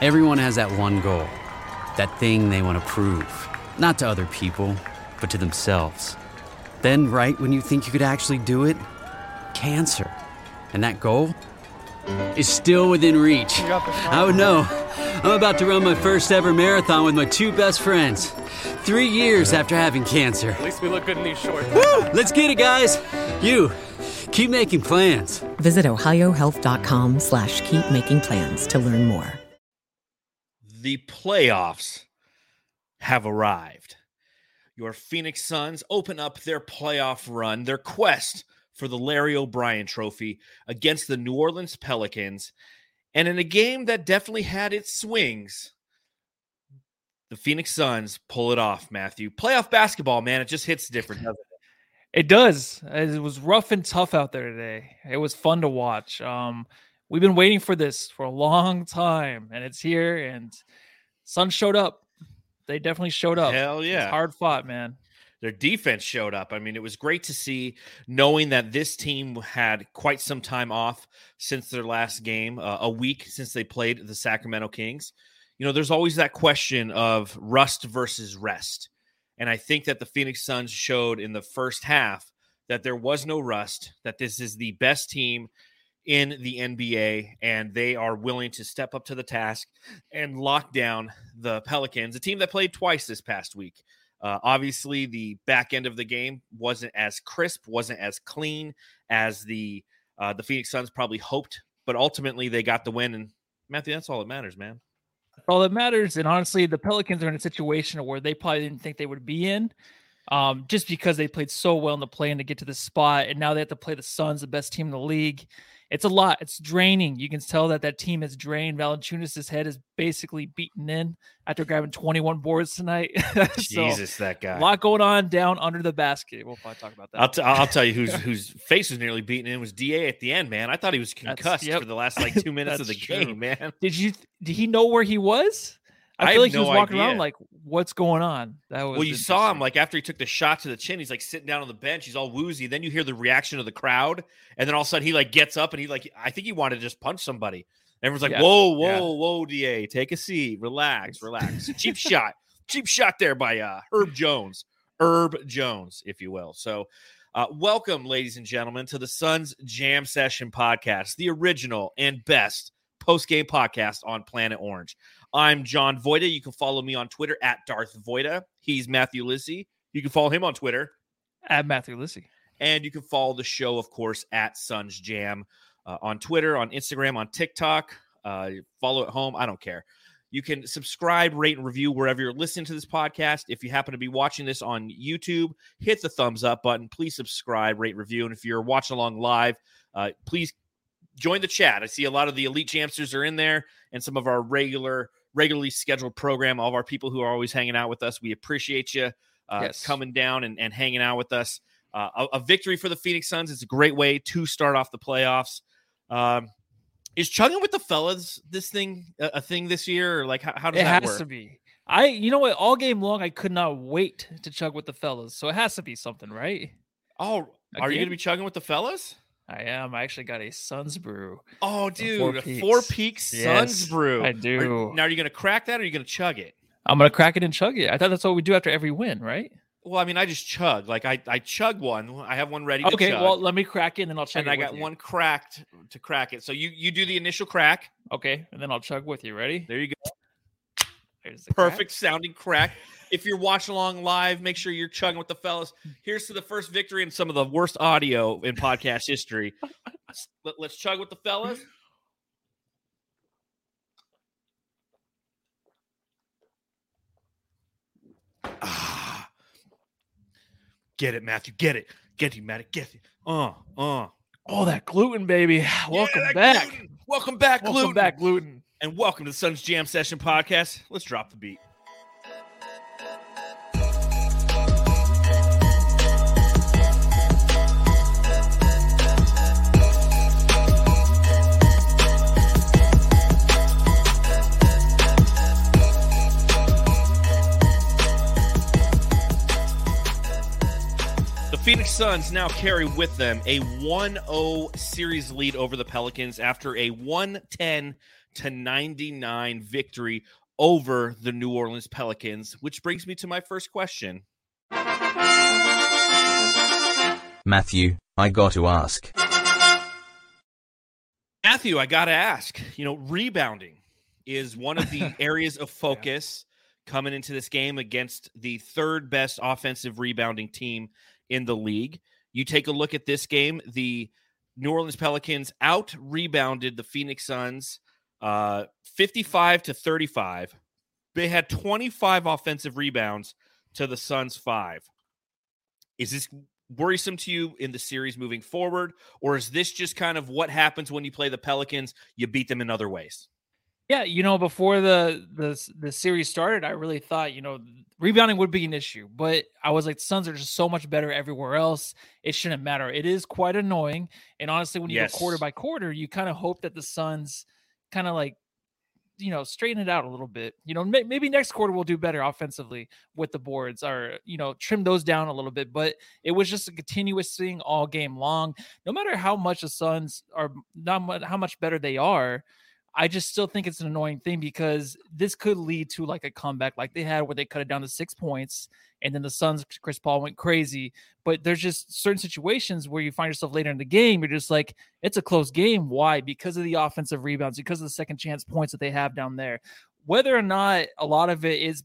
Everyone has that one goal, that thing they want to prove, not to other people, but to themselves. Then, right when you think you could actually do it, cancer. And that goal is still within reach. Oh know. I'm about to run my first ever marathon with my two best friends. Three years after having cancer. At least we look good in these shorts. Woo! Let's get it, guys. You, keep making plans. Visit ohiohealth.com slash keep making plans to learn more. The playoffs have arrived. Your Phoenix Suns open up their playoff run, their quest for the Larry O'Brien trophy against the New Orleans Pelicans. And in a game that definitely had its swings, the Phoenix Suns pull it off, Matthew. Playoff basketball, man, it just hits different, doesn't it? It does. It was rough and tough out there today. It was fun to watch. Um, we've been waiting for this for a long time, and it's here. And Suns showed up. They definitely showed up. Hell yeah. Hard fought, man. Their defense showed up. I mean, it was great to see, knowing that this team had quite some time off since their last game, uh, a week since they played the Sacramento Kings. You know, there's always that question of rust versus rest. And I think that the Phoenix Suns showed in the first half that there was no rust, that this is the best team in the NBA, and they are willing to step up to the task and lock down the Pelicans, a team that played twice this past week. Uh, obviously, the back end of the game wasn't as crisp, wasn't as clean as the uh, the Phoenix Suns probably hoped, but ultimately they got the win. And Matthew, that's all that matters, man. all that matters. And honestly, the Pelicans are in a situation where they probably didn't think they would be in, um, just because they played so well in the play and to get to the spot, and now they have to play the Suns, the best team in the league. It's a lot. It's draining. You can tell that that team is drained. Valanciunas' head is basically beaten in after grabbing 21 boards tonight. so, Jesus, that guy. a lot going on down under the basket. We'll probably talk about that. I'll, t- I'll tell you whose whose face was nearly beaten in was Da at the end, man. I thought he was concussed yep. for the last like two minutes of the true. game, man. Did you? Did he know where he was? I I feel have like he was no walking idea. around like, "What's going on?" That was Well, you saw him like after he took the shot to the chin, he's like sitting down on the bench. He's all woozy. Then you hear the reaction of the crowd, and then all of a sudden he like gets up and he like I think he wanted to just punch somebody. Everyone's like, Yeah. "Whoa, whoa, Yeah. whoa, Da, take a seat, relax, relax." Cheap shot, cheap shot there by uh, Herb Jones, Herb Jones, if you will. So, uh, welcome, ladies and gentlemen, to the Suns Jam Session podcast, the original and best post game podcast on Planet Orange. I'm John Voida. You can follow me on Twitter at Darth Voida. He's Matthew Lissy. You can follow him on Twitter. at Matthew Lissy. And you can follow the show, of course, at Suns Jam uh, on Twitter, on Instagram, on TikTok. Uh, follow at home. I don't care. You can subscribe, rate, and review wherever you're listening to this podcast. If you happen to be watching this on YouTube, hit the thumbs up button. Please subscribe, rate, review. And if you're watching along live, uh, please join the chat. I see a lot of the elite jamsters are in there and some of our regular, regularly scheduled program. All of our people who are always hanging out with us. We appreciate you uh, Yes. coming down and, and hanging out with us. Uh, a, a victory for the Phoenix Suns is a great way to start off the playoffs. Um, is chugging with the fellas this thing a, a thing this year, or like how, how does It that has work? to be. I, you know what? All game long, I could not wait to chug with the fellas. So it has to be something, right? Oh, are you going to be chugging with the fellas? I am. I actually got a Suns brew. Oh, dude, a Four Peaks. Peaks Suns brew. I Are- do. now, are you going to crack that, or are you going to chug it? I'm gonna crack it and chug it. I thought that's what we do after every win, right? Well, I mean, I just chug. Like I, I chug one. I have one ready. To Okay. chug, Well, let me crack it and then I'll chug. and I got you. one cracked to crack it. So you, you do the initial crack. Okay, and then I'll chug with you. Ready? There you go. There's the crack. perfect sounding crack. If you're watching along live, make sure you're chugging with the fellas. Here's to the first victory in some of the worst audio in podcast history. Let, us chug with the fellas. Ah. Get it, Matthew. Get it. Get it, Matthew. Get it. Uh, uh. Oh, that gluten, baby. Welcome Yeah, that back. gluten. Welcome back, Welcome gluten. back, gluten. And welcome to the Suns Jam Session podcast. Let's drop the beat. The Phoenix Suns now carry with them a 1 0 series lead over the Pelicans after a 110 to 99 victory over the New Orleans Pelicans, which brings me to my first question. Matthew, I got to ask. Matthew, I got to ask, you know, rebounding is one of the areas of focus yeah. coming into this game against the third best offensive rebounding team in the league. You take a look at this game, the New Orleans Pelicans out rebounded the Phoenix Suns uh, 55 to 35. They had 25 offensive rebounds to the Suns' five. Is this worrisome to you in the series moving forward? Or is this just kind of what happens when you play the Pelicans? You beat them in other ways. Yeah, you know, before the the the series started, I really thought, you know, rebounding would be an issue, but I was like, the Suns are just so much better everywhere else. It shouldn't matter. It is quite annoying, and honestly, when you yes. go quarter by quarter, you kind of hope that the Suns kind of like you know straighten it out a little bit you know may, maybe next quarter we'll do better offensively with the boards or you know trim those down a little bit but it was just a continuous thing all game long. No matter how much the suns are not how much better they are I just still think it's an annoying thing because this could lead to like a comeback like they had where they cut it down to six points and then the Suns, Chris Paul went crazy. But there's just certain situations where you find yourself later in the game, you're just like, it's a close game. Why? Because of the offensive rebounds, because of the second chance points that they have down there. Whether or not a lot of it is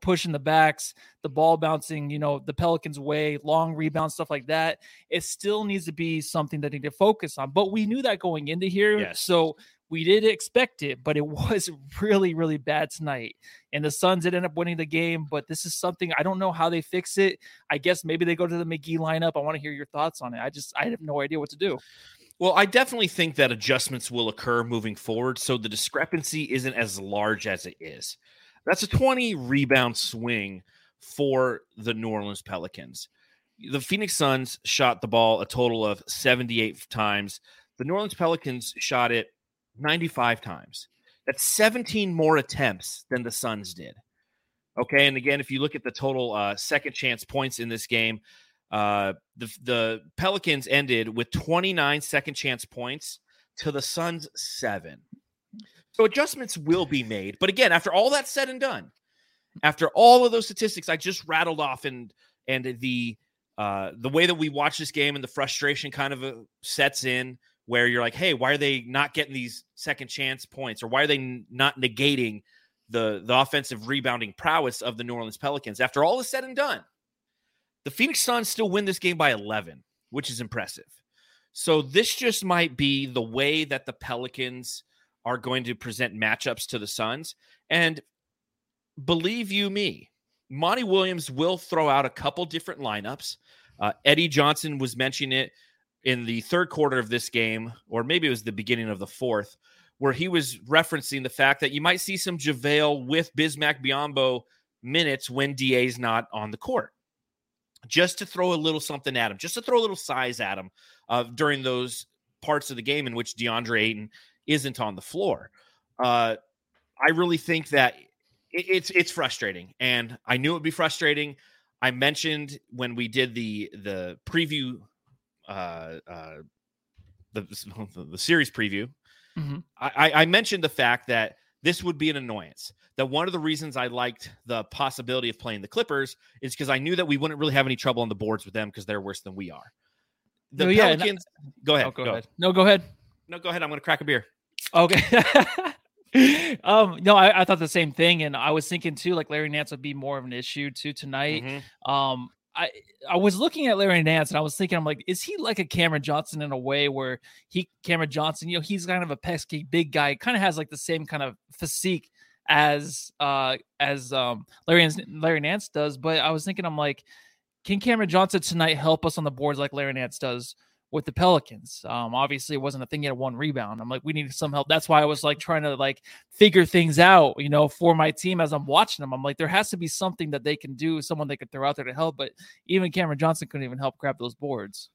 pushing the backs, the ball bouncing, you know, the Pelicans' way, long rebound, stuff like that. It still needs to be something that they need to focus on. But we knew that going into here. Yes. So we did expect it, but it was really, really bad tonight. And the Suns did end up winning the game, but this is something I don't know how they fix it. I guess maybe they go to the McGee lineup. I want to hear your thoughts on it. I just I have no idea what to do. Well, I definitely think that adjustments will occur moving forward, so the discrepancy isn't as large as it is. That's a 20 rebound swing for the New Orleans Pelicans. The Phoenix Suns shot the ball a total of 78 times. The New Orleans Pelicans shot it 95 times. That's 17 more attempts than the Suns did. Okay. And again, if you look at the total uh, second chance points in this game, uh, the, the Pelicans ended with 29 second chance points to the Suns seven. So adjustments will be made. But again, after all that's said and done, after all of those statistics I just rattled off and and the uh, the way that we watch this game and the frustration kind of uh, sets in where you're like, hey, why are they not getting these second chance points, or why are they not negating the the offensive rebounding prowess of the New Orleans Pelicans? After all is said and done, the Phoenix Suns still win this game by 11, which is impressive. So this just might be the way that the Pelicans are going to present matchups to the Suns, and believe you me, Monty Williams will throw out a couple different lineups. Uh, Eddie Johnson was mentioning it in the third quarter of this game, or maybe it was the beginning of the fourth, where he was referencing the fact that you might see some JaVale with Bismack Biyombo minutes when DA's not on the court. Just to throw a little something at him, just to throw a little size at him uh, during those parts of the game in which DeAndre Ayton isn't on the floor. Uh, I really think that it, it's it's frustrating, and I knew it would be frustrating. I mentioned when we did the the preview uh, uh, the, the series preview, mm-hmm. I, I mentioned the fact that this would be an annoyance. That one of the reasons I liked the possibility of playing the Clippers is because I knew that we wouldn't really have any trouble on the boards with them because they're worse than we are. The no, Pelicans. Yeah, go ahead. Oh, go, go, ahead. No, go ahead. No, go ahead. I'm going to crack a beer. Okay. um, no, I, I, thought the same thing, and I was thinking too, like Larry Nance would be more of an issue too tonight. Mm-hmm. Um, I I was looking at Larry Nance and I was thinking, I'm like, is he like a Cameron Johnson in a way where he Cameron Johnson, you know, he's kind of a pesky big guy, kind of has like the same kind of physique as uh as um Larry Larry Nance does. But I was thinking, I'm like, can Cameron Johnson tonight help us on the boards like Larry Nance does? With the Pelicans. Um, obviously, it wasn't a thing. He had one rebound. I'm like, we need some help. That's why I was like trying to like figure things out, you know, for my team as I'm watching them. I'm like, there has to be something that they can do, someone they could throw out there to help. But even Cameron Johnson couldn't even help grab those boards.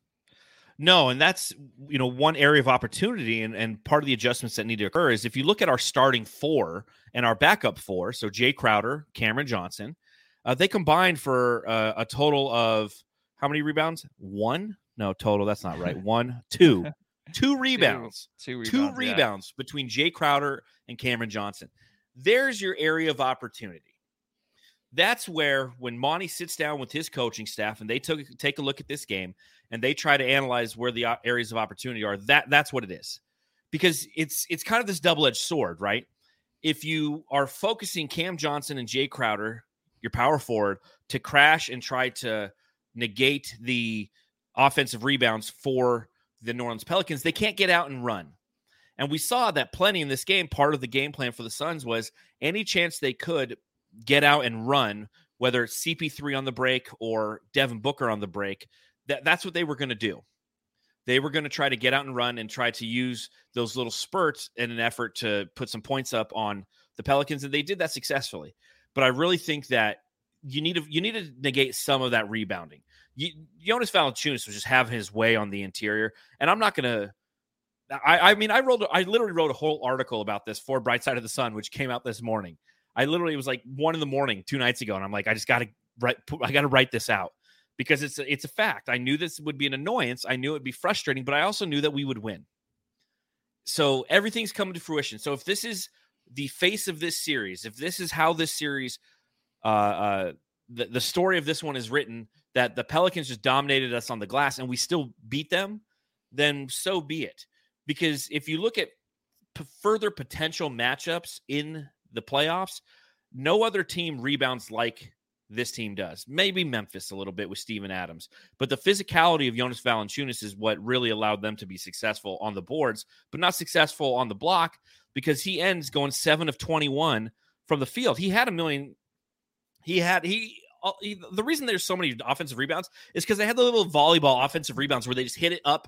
No, and that's you know one area of opportunity, and and part of the adjustments that need to occur is if you look at our starting four and our backup four, so Jay Crowder, Cameron Johnson, uh, they combined for uh, a total of how many rebounds? One no, total. That's not right. One, two, Two rebounds. Two, Two rebounds. yeah. rebounds between Jay Crowder and Cameron Johnson. There's your area of opportunity. That's where when Monty sits down with his coaching staff and they took take a look at this game and they try to analyze where the areas of opportunity are, that that's what it is. Because it's it's kind of this double-edged sword, right? If you are focusing Cam Johnson and Jay Crowder, your power forward, to crash and try to negate the offensive rebounds for the New Orleans Pelicans, they can't get out and run. And we saw that plenty in this game. Part of the game plan for the Suns was any chance they could get out and run, whether it's CP3 on the break or Devin Booker on the break, that, that's what they were going to do. They were going to try to get out and run and try to use those little spurts in an effort to put some points up on the Pelicans, and they did that successfully. But I really think that you need to you need to negate some of that rebounding. Jonas Valanciunas was just having his way on the interior, and I'm not to. I, I mean, I wrote, I literally wrote a whole article about this for Bright Side of the Sun, which came out this morning. I literally it was like one in the morning two nights ago, and I'm like, I just got to write, I got to write this out because it's a, it's a fact. I knew this would be an annoyance. I knew it'd be frustrating, but I also knew that we would win. So everything's coming to fruition. So if this is the face of this series, if this is how this series, uh, uh, the the story of this one is written, that the Pelicans just dominated us on the glass and we still beat them, then so be it. Because if you look at p- further potential matchups in the playoffs, no other team rebounds like this team does. Maybe Memphis a little bit with Steven Adams, but the physicality of Jonas Valanciunas is what really allowed them to be successful on the boards, but not successful on the block because he ends going 7 of 21 from the field. He had a million he had he, the reason there's so many offensive rebounds is because they had the little volleyball offensive rebounds where they just hit it up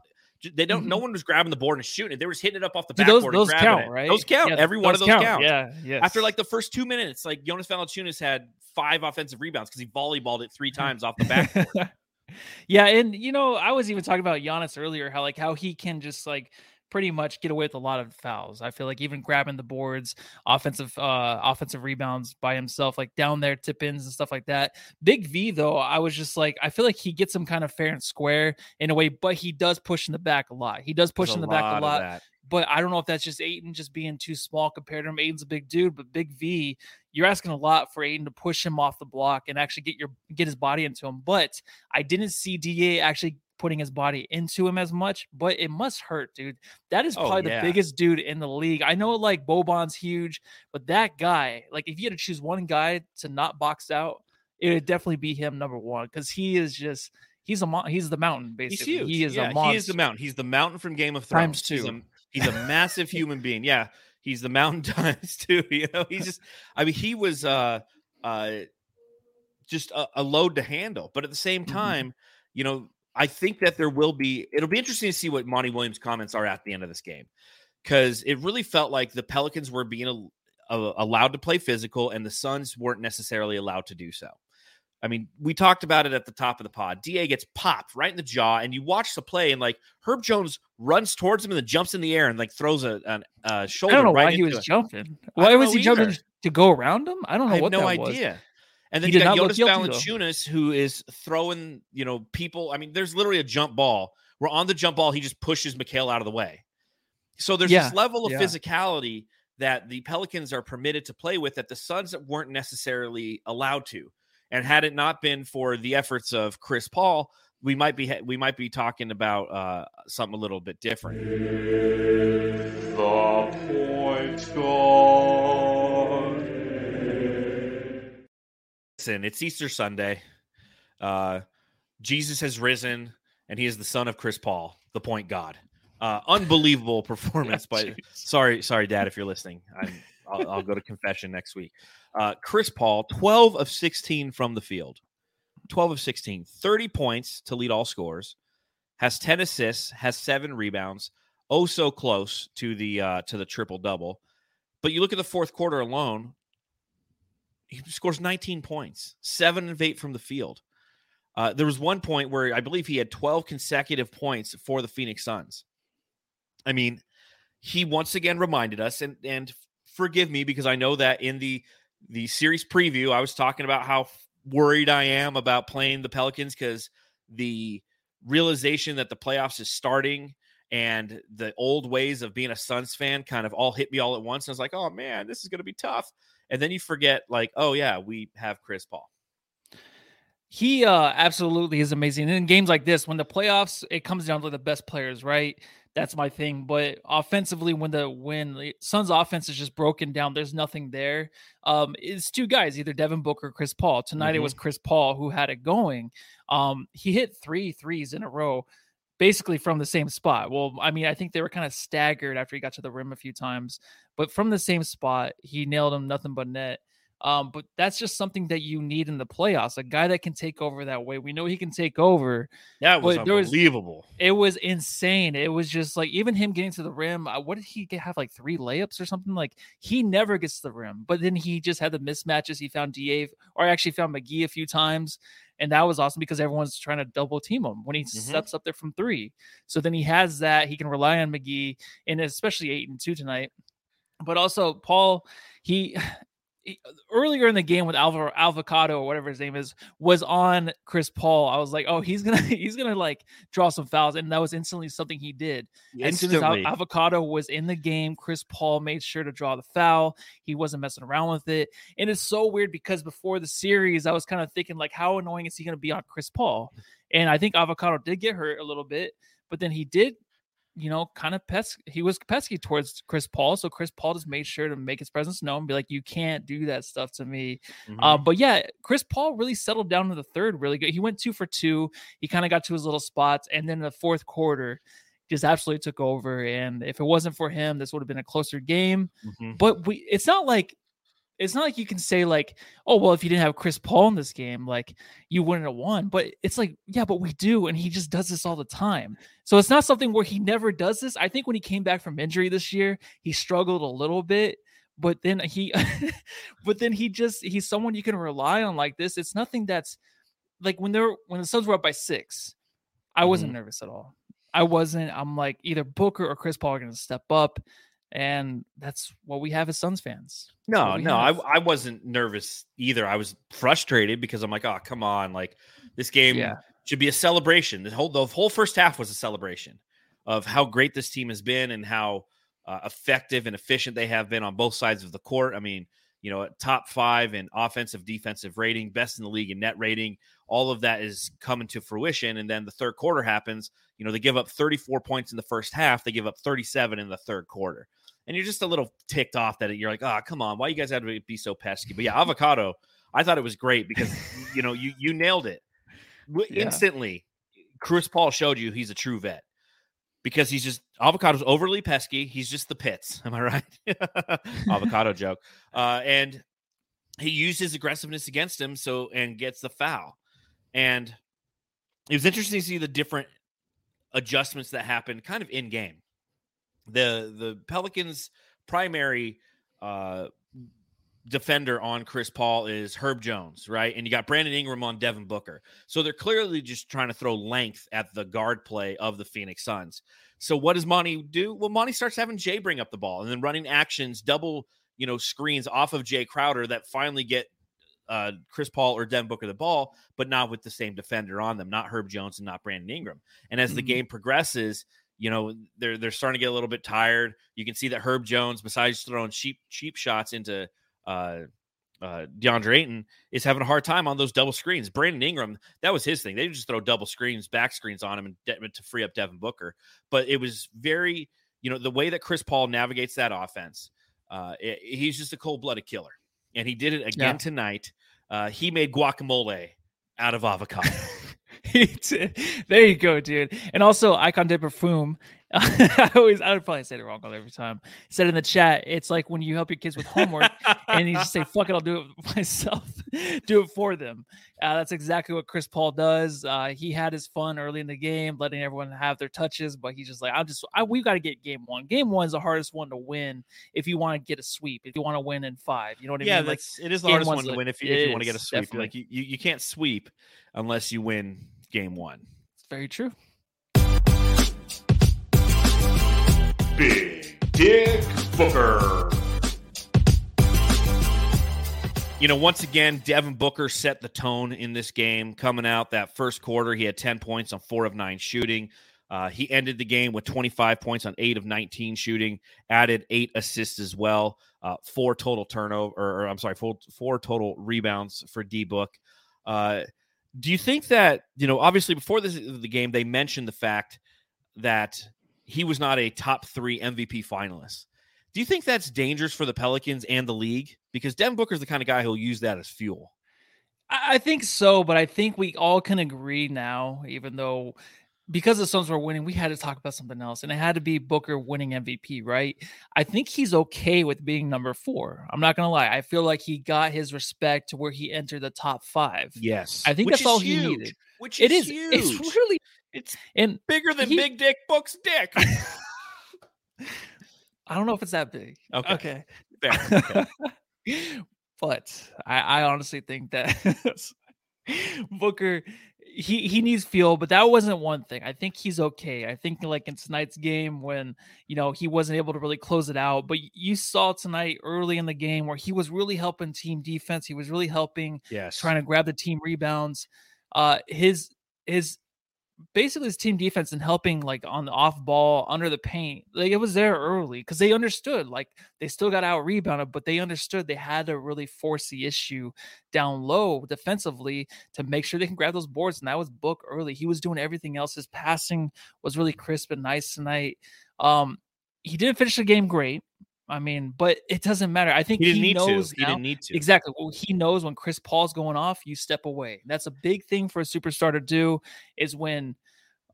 they don't. No one was grabbing the board and shooting it. They were just hitting it up off the Mm-hmm. Dude, those backboard. those and count, it. right? Those count. Yeah, Every one of those count. counts. Yeah, yeah. After like the first two minutes, like Jonas Valanciunas had five offensive rebounds because he volleyballed it three times off the backboard. yeah, and you know, I was even talking about Giannis earlier, how like how he can just like pretty much get away with a lot of fouls. I feel like even grabbing the boards, offensive uh offensive rebounds by himself, like down there tip ins and stuff like that. Big V though, I was just like, I feel like he gets him kind of fair and square in a way, but he does push in the back a lot. He does push There's in the back a lot. But I don't know if that's just Ayton just being too small compared to him. Ayton's a big dude, but Big V, you're asking a lot for Ayton to push him off the block and actually get your get his body into him. But I didn't see Da actually putting his body into him as much, but it must hurt, dude. That is Oh, probably yeah. the biggest dude in the league. I know like Boban's huge, but that guy, like if you had to choose one guy to not box out, it would definitely be him number one because he is just he's a mon- he's the mountain He's basically. He is yeah, a monster. He is the mountain. He's the mountain from Game of Times Thrones. He's a, he's a massive human being. Yeah, he's the mountain times two. You know, he's just. I mean, he was uh uh just a, a load to handle, but at the same Mhm. time, you know, I think that there will be. It'll be interesting to see what Monty Williams' comments are at the end of this game because it really felt like the Pelicans were being al- uh, allowed to play physical, and the Suns weren't necessarily allowed to do so. I mean, we talked about it at the top of the pod. Da gets popped right in the jaw, and you watch the play, and like Herb Jones runs towards him and then jumps in the air and like throws a shoulder. I don't know right why he was it. jumping. Why was he jumping to go around him? I don't know I have what no that was. Idea. And then He you got not look Jonas guilty. Valanciunas, who is throwing, you know, people. I mean, there's literally a jump ball. Where on the jump ball, he just pushes McHale out of the way. So there's Yeah, this level of yeah. physicality that the Pelicans are permitted to play with that the Suns weren't necessarily allowed to. And had it not been for the efforts of Chris Paul, we might be we might be talking about uh, something a little bit different. Listen, it's Easter Sunday. Uh, Jesus has risen, and he is the son of Chris Paul, the point god. Uh, unbelievable performance by. Jeez. Sorry, sorry, Dad, if you're listening. I'm, I'll, I'll go to confession next week. Uh, Chris Paul, 12 of 16 from the field, 12 of 16, 30 points to lead all scores, has 10 assists, has seven rebounds, oh so close to the uh, to the triple double. But you look at the fourth quarter alone, he scores 19 points, seven of eight from the field. Uh, there was one point where I believe he had 12 consecutive points for the Phoenix Suns. I mean, he once again reminded us, and and forgive me because I know that in the the series preview, I was talking about how worried I am about playing the Pelicans because the realization that the playoffs is starting and the old ways of being a Suns fan kind of all hit me all at once. And I was like, oh man, this is going to be tough. And then you forget, like, oh yeah, we have Chris Paul. He uh absolutely is amazing. And in games like this, when the playoffs, it comes down to the best players, right? That's my thing. But offensively, when the when the Suns offense is just broken down, there's nothing there. Um, it's two guys, either Devin Booker or Chris Paul. Tonight mm-hmm. it was Chris Paul who had it going. Um, he hit three threes in a row basically from the same spot. Well, I mean, I think they were kind of staggered after he got to the rim a few times, but from the same spot, he nailed him nothing but net. Um, but that's just something that you need in the playoffs. A guy that can take over that way. We know he can take over. That was unbelievable. Was, it was insane. It was just like even him getting to the rim. Uh, what did he get, have like three layups or something? Like he never gets to the rim. But then he just had the mismatches. He found Da or actually found McGee a few times, and that was awesome because everyone's trying to double team him when he mm-hmm. steps up there from three. So then he has that. He can rely on McGee, and especially eight and two tonight. But also Paul, he Uh, earlier in the game with Alva Avocado or whatever his name is was on Chris Paul. I was like, oh, he's gonna he's gonna like draw some fouls, and that was instantly something he did. Instantly. As soon as Avocado was in the game, Chris Paul made sure to draw the foul. He wasn't messing around with it, and it's so weird because before the series, I was kind of thinking like, how annoying is he gonna be on Chris Paul? And I think Avocado did get hurt a little bit, but then he did you know, kind of pes- he was pesky towards Chris Paul. So Chris Paul just made sure to make his presence known, be like, you can't do that stuff to me. Mm-hmm. Uh, but yeah, Chris Paul really settled down in the third really good. He went two for two. He kind of got to his little spots. And then the fourth quarter, just absolutely took over. And if it wasn't for him, this would have been a closer game. Mm-hmm. But we it's not like it's not like you can say like, oh well, if you didn't have Chris Paul in this game, like you wouldn't have won. But it's like, yeah, but we do, and he just does this all the time. So it's not something where he never does this. I think when he came back from injury this year, he struggled a little bit, but then he, but then he just he's someone you can rely on like this. It's nothing that's like when they're when the Suns were up by six, I wasn't mm-hmm. nervous at all. I wasn't. I'm like either Booker or Chris Paul are going to step up and that's what we have as Suns fans. No, no, I, I wasn't nervous either. I was frustrated because I'm like, oh, come on, like this game yeah. should be a celebration. The whole the whole first half was a celebration of how great this team has been and how uh, effective and efficient they have been on both sides of the court. I mean, you know, top five in offensive defensive rating, best in the league in net rating. All of that is coming to fruition. And then the third quarter happens. You know, they give up 34 points in the first half, they give up 37 in the third quarter and you're just a little ticked off that you're like, oh, come on, why you guys have to be so pesky? But yeah, avocado, I thought it was great because you know you you nailed it yeah. instantly. Chris Paul showed you he's a true vet because he's just avocado's overly pesky. He's just the pits. Am I right? avocado joke. Uh, and he used his aggressiveness against him, so and gets the foul. And it was interesting to see the different adjustments that happened kind of in game the the Pelicans' primary uh, defender on Chris Paul is Herb Jones, right? And you got Brandon Ingram on Devin Booker. So they're clearly just trying to throw length at the guard play of the Phoenix Suns. So what does Monty do? Well, Monty starts having Jay bring up the ball and then running actions, double, you know, screens off of Jay Crowder that finally get uh, Chris Paul or Devin Booker the ball, but not with the same defender on them, not Herb Jones and not Brandon Ingram. And as mm-hmm. the game progresses, you know they're they're starting to get a little bit tired. You can see that Herb Jones, besides throwing cheap cheap shots into uh, uh, DeAndre Ayton, is having a hard time on those double screens. Brandon Ingram, that was his thing. They just throw double screens, back screens on him, and de- to free up Devin Booker. But it was very, you know, the way that Chris Paul navigates that offense. Uh, it, he's just a cold blooded killer, and he did it again yeah. tonight. Uh, he made guacamole out of avocado. there you go, dude. And also, Icon de Perfume I always, I would probably say it wrong every time. He said in the chat, it's like when you help your kids with homework and you just say, fuck it, I'll do it myself, do it for them. Uh, that's exactly what Chris Paul does. Uh, he had his fun early in the game, letting everyone have their touches, but he's just like, I'm just, I, we've got to get game one. Game one is the hardest one to win if you want to get a sweep, if you want to win in five. You know what I yeah, mean? Like, it is the hardest one to win if you, if you want to get a sweep. Definitely. Like, you, you, you can't sweep unless you win game one. It's very true. Big Dick Booker. You know, once again, Devin Booker set the tone in this game. Coming out that first quarter, he had 10 points on four of nine shooting. Uh, he ended the game with 25 points on eight of 19 shooting, added eight assists as well, uh, four total turnover, or, or, I'm sorry, four, four total rebounds for D Book. Uh, do you think that you know? Obviously, before this the game, they mentioned the fact that he was not a top three MVP finalist. Do you think that's dangerous for the Pelicans and the league? Because Devin Booker's the kind of guy who'll use that as fuel. I think so, but I think we all can agree now, even though because the Suns were winning, we had to talk about something else, and it had to be Booker winning MVP, right? I think he's okay with being number four. I'm not gonna lie. I feel like he got his respect to where he entered the top five. Yes, I think Which that's all huge. he needed. Which It is is. huge. It's really it's and bigger than he- Big Dick Book's dick. I don't know if it's that big. Okay. Okay. Fair. Okay. but I, I honestly think that Booker he he needs fuel, but that wasn't one thing. I think he's okay. I think like in tonight's game when you know he wasn't able to really close it out, but you saw tonight early in the game where he was really helping team defense. He was really helping Yes. trying to grab the team rebounds. Uh his his basically his team defense and helping like on the off ball under the paint. Like it was there early because they understood like they still got out rebounded, but they understood they had to really force the issue down low defensively to make sure they can grab those boards. And that was book early. He was doing everything else. His passing was really crisp and nice tonight. Um, he didn't finish the game great. I mean, but it doesn't matter. I think he he, knows. He didn't need to. Exactly. Well, he knows when Chris Paul's going off, you step away. That's a big thing for a superstar to do. Is when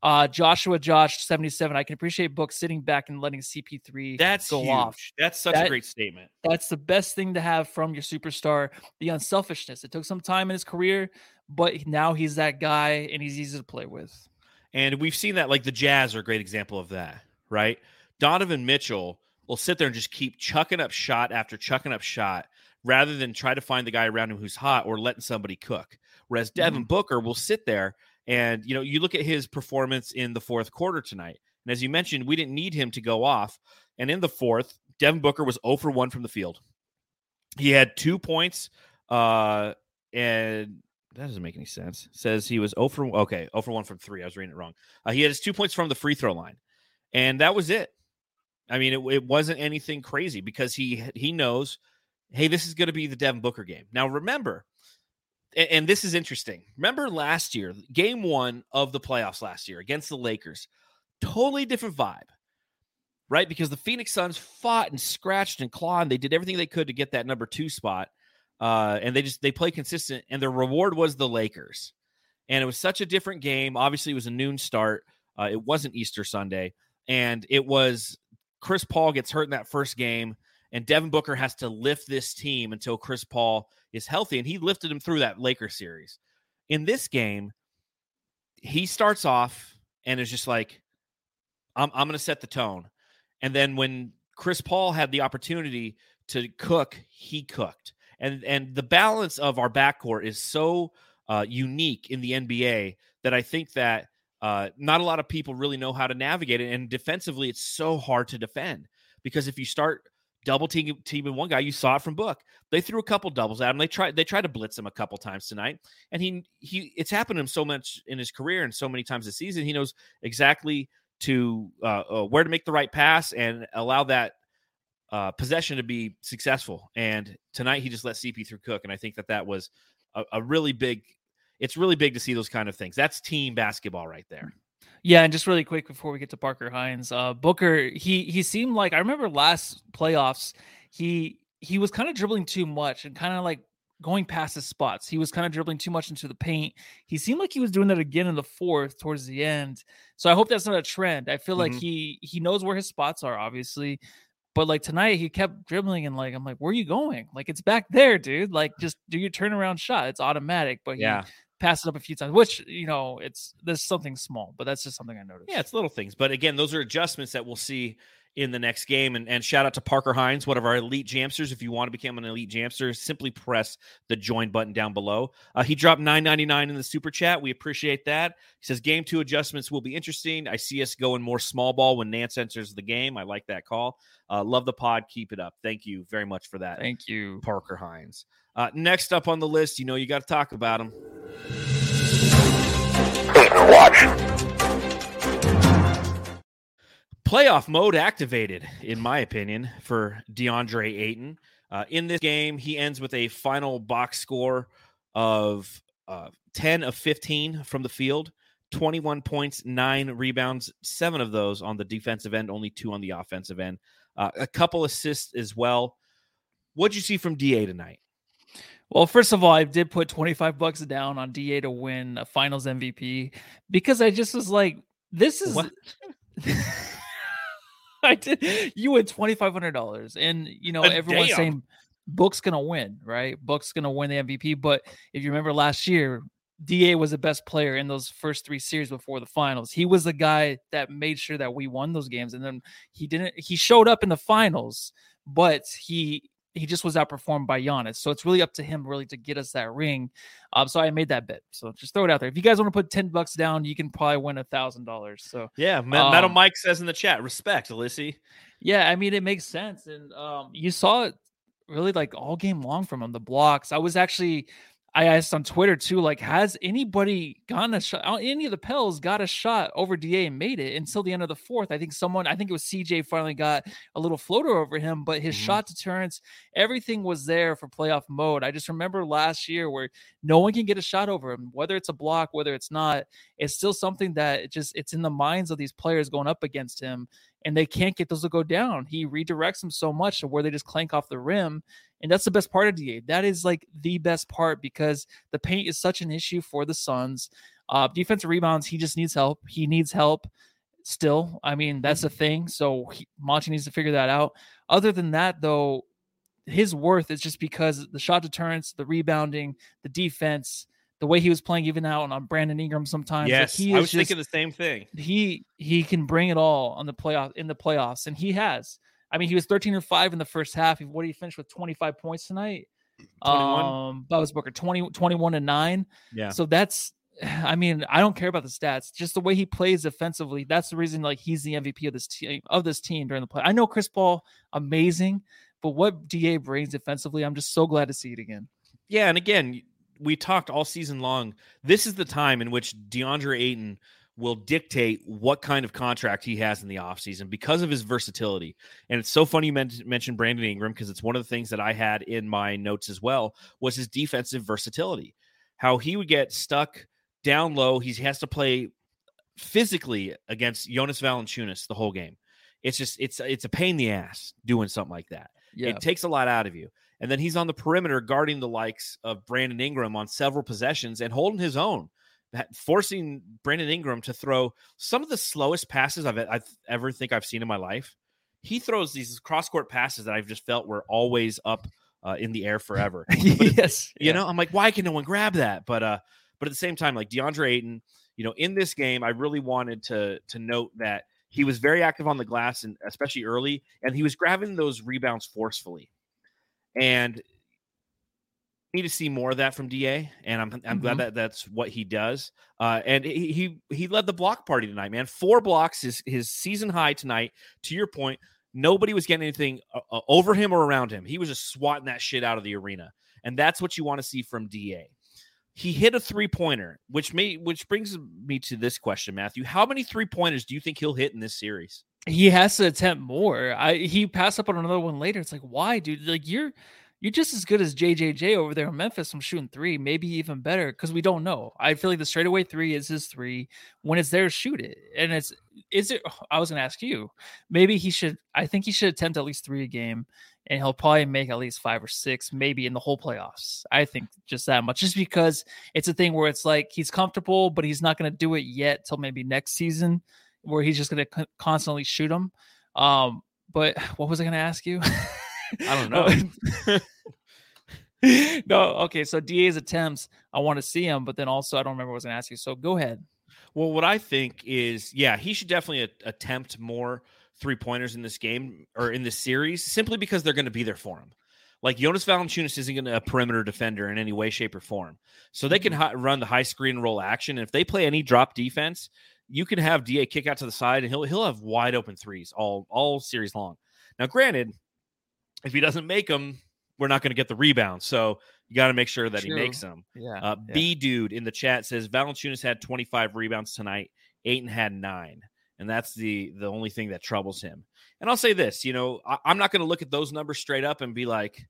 uh Joshua Josh 77. I can appreciate Book sitting back and letting CP3 That's go huge. off. That's such a great statement. That's the best thing to have from your superstar. The unselfishness. It took some time in his career, but now he's that guy and he's easy to play with. And we've seen that, like the Jazz are a great example of that, right? Donovan Mitchell will sit there and just keep chucking up shot after chucking up shot rather than try to find the guy around him who's hot or letting somebody cook. Whereas Devin Booker will sit there and, you know, you look at his performance in the fourth quarter tonight. And as you mentioned, we didn't need him to go off. And in the fourth, Devin Booker was 0 for 1 from the field. He had two points, uh, and that doesn't make any sense. Says he was 0 for okay, 0 for 1 from three. I was reading it wrong. Uh, he had his two points from the free throw line, and that was it. I mean, it, it wasn't anything crazy because he he knows, hey, this is going to be the Devin Booker game. Now, remember, and, and this is interesting. Remember last year, game one of the playoffs last year against the Lakers, totally different vibe, right? Because the Phoenix Suns fought and scratched and clawed. And they did everything they could to get that number two spot, uh, and they just they play consistent. And their reward was the Lakers, and it was such a different game. Obviously, it was a noon start. Uh, it wasn't Easter Sunday, and it was Chris Paul gets hurt in that first game, and Devin Booker has to lift this team until Chris Paul is healthy, and he lifted him through that Lakers series. In this game, he starts off and is just like, I'm, I'm going to set the tone. And then when Chris Paul had the opportunity to cook, he cooked. And and the balance of our backcourt is so uh, unique in the NBA that I think that uh, not a lot of people really know how to navigate it. And defensively, it's so hard to defend because if you start double team, teaming one guy, you saw it from Book. They threw a couple doubles at him. They tried they tried to blitz him a couple times tonight, and he he it's happened to him so much in his career and so many times this season. He knows exactly to uh, uh, where to make the right pass and allow that uh, possession to be successful. And tonight he just let CP3 cook, and I think that that was a, a really big. It's really big to see those kind of things. That's team basketball right there. Yeah, and just really quick before we get to Parker Hines, uh, Booker, he he seemed like I remember last playoffs, he he was kind of dribbling too much and kind of like going past his spots. He was kind of dribbling too much into the paint. He seemed like he was doing that again in the fourth towards the end. So I hope that's not a trend. I feel like Mhm. he he knows where his spots are, obviously. But like tonight, he kept dribbling and like I'm like, where are you going? Like it's back there, dude. Like just do your turnaround shot. It's automatic. But Yeah, passed it up a few times, which you know, it's there's something small, but that's just something I noticed. yeah, it's little things, but again, those are adjustments that we'll see in the next game. And, and shout out to Parker Hines, one of our elite jamsters. If you want to become an elite jamster, simply press the join button down below. Uh, he dropped nine ninety nine in the super chat. We appreciate that. He says game two adjustments will be interesting. I see us going more small ball when Nance enters the game. I like that call. Uh, love the pod. Keep it up. Thank you very much for that. Thank you. Parker Hines. Uh, next up on the list, you know, you got to talk about him. Watch. playoff mode activated, in my opinion, for DeAndre Ayton. Uh, in this game, he ends with a final box score of uh, 10 of 15 from the field, 21 points, nine rebounds, seven of those on the defensive end, only two on the offensive end. Uh, a couple assists as well. What'd you see from DA tonight? Well, first of all, I did put 25 bucks down on DA to win a finals MVP because I just was like, this is I did you win twenty five hundred dollars. And you know, Uh, everyone's damn. saying Book's gonna win, right? Book's gonna win the MVP. But if you remember last year, DA was the best player in those first three series before the finals. He was the guy that made sure that we won those games. And then he didn't he showed up in the finals, but he he just was outperformed by Giannis. So it's really up to him really to get us that ring. Um, so I made that bet. So just throw it out there. If you guys want to put 10 bucks down, you can probably win a thousand dollars. So Yeah, Me- Metal Um, Mike says in the chat, respect, Lissy. yeah, I mean it makes sense, and um, you saw it really like all game long from him. The blocks. I was actually, I asked on Twitter too, like, has anybody gotten a shot? uh, Any of the Pels got a shot over Da and made it until the end of the fourth? I think someone, I think it was CJ, finally got a little floater over him, but his Mhm. shot deterrence, everything was there for playoff mode. I just remember last year where no one can get a shot over him, whether it's a block, whether it's not. It's still something that it just it's in the minds of these players going up against him and they can't get those to go down. He redirects them so much to where they just clank off the rim. And that's the best part of DA. That is like the best part because the paint is such an issue for the Suns. Uh, defensive rebounds, he just needs help. He needs help still. I mean, that's a thing. So he, Monty needs to figure that out. Other than that, though, his worth is just because the shot deterrence, the rebounding, the defense, the way he was playing even out on Brandon Ingram sometimes. like, Yes, he I was just, thinking the same thing. he he can bring it all on the playoff in the playoffs, and he has. I mean, he was 13 and 5 in the first half. What did he finish with 25 points tonight? 21. Um, was Booker 20, 21 and 9. Yeah. So that's I mean, I don't care about the stats. Just the way he plays defensively. That's the reason like he's the MVP of this team of this team during the play. I know Chris Paul, amazing, but what DA brings defensively, I'm just so glad to see it again. Yeah, and again, we talked all season long. This is the time in which DeAndre Ayton will dictate what kind of contract he has in the offseason because of his versatility. And it's so funny you men- mentioned Brandon Ingram because it's one of the things that I had in my notes as well was his defensive versatility. How he would get stuck down low, he has to play physically against Jonas Valanciunas the whole game. It's just it's it's a pain in the ass doing something like that. Yeah. It takes a lot out of you. And then he's on the perimeter guarding the likes of Brandon Ingram on several possessions and holding his own, that- forcing Brandon Ingram to throw some of the slowest passes I've, I've ever think I've seen in my life. He throws these cross court passes that I've just felt were always up uh, in the air forever. yes. You yeah. know, I'm like, why can no one grab that? But uh, but at the same time, like DeAndre Ayton, you know, in this game, I really wanted to to note that he was very active on the glass and especially early, and he was grabbing those rebounds forcefully. And need to see more of that from Da, and I'm I'm glad Mhm. that that's what he does. Uh, and he, he he led the block party tonight, man. Four blocks, his his season high tonight. To your point, nobody was getting anything uh, uh, over him or around him. He was just swatting that shit out of the arena, and that's what you want to see from Da. He hit a three pointer, which may which brings me to this question, Matthew. How many three pointers do you think he'll hit in this series? He has to attempt more. I he passed up on another one later. It's like, why, dude? Like you're you're just as good as JJJ over there in Memphis from shooting three, maybe even better because we don't know. I feel like the straightaway three is his three. When it's there, shoot it. And it's is it? I was gonna ask you. Maybe he should. I think he should attempt at least three a game, and he'll probably make at least five or six, maybe in the whole playoffs. I think just that much, just because it's a thing where it's like he's comfortable, but he's not gonna do it yet till maybe next season where he's just going to constantly shoot them. Um, but what was I going to ask you? I don't know. no, okay. So DA's attempts, I want to see him, but then also I don't remember what I was going to ask you. So go ahead. Well, what I think is, yeah, he should definitely a- attempt more three pointers in this game or in this series, simply because they're going to be there for him. Like Jonas Valanciunas isn't going to a perimeter defender in any way, shape, or form, so they can hi- run the high screen roll action. And if they play any drop defense, you can have Da kick out to the side, and he'll he'll have wide open threes all all series long. Now, granted, if he doesn't make them, we're not going to get the rebound. So you got to make sure that True. he makes them. Yeah. Uh, yeah. B dude in the chat says Valanciunas had 25 rebounds tonight. Ayton had nine. and that's the the only thing that troubles him. And I'll say this, you know, I, am not going to look at those numbers straight up and be like,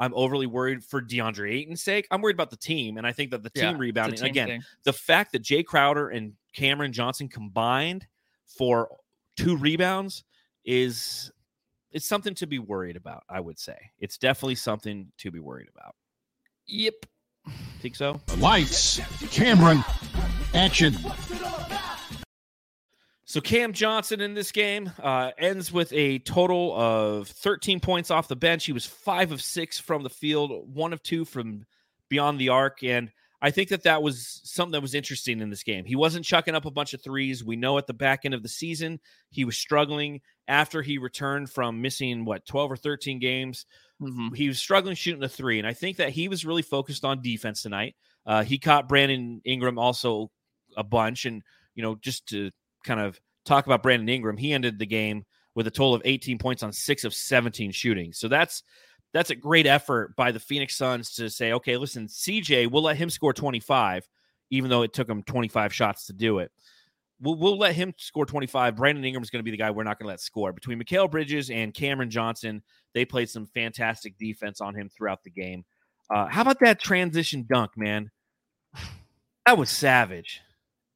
I'm overly worried for DeAndre Ayton's sake. I'm worried about the team, and I think that the team Yeah, rebounding team again, thing. the fact that Jay Crowder and Cameron Johnson combined for two rebounds is it's something to be worried about. I would say it's definitely something to be worried about. Yep. Think so? Lights, Cameron, action. So Cam Johnson in this game uh, ends with a total of 13 points off the bench. He was five of six from the field, one of two from beyond the arc, and I think that that was something that was interesting in this game. He wasn't chucking up a bunch of threes. We know at the back end of the season he was struggling after he returned from missing what 12 or 13 games. Mhm. He was struggling shooting the three, and I think that he was really focused on defense tonight. Uh, he caught Brandon Ingram also a bunch, and you know just to kind of talk about Brandon Ingram, he ended the game with a total of 18 points on six of 17 shooting. So that's that's a great effort by the Phoenix Suns to say, okay, listen, CJ, we'll let him score 25, even though it took him 25 shots to do it. We'll, we'll let him score 25. Brandon Ingram's going to be the guy we're not going to let score. Between Mikal Bridges and Cameron Johnson, they played some fantastic defense on him throughout the game. Uh, how about that transition dunk, man? That was savage.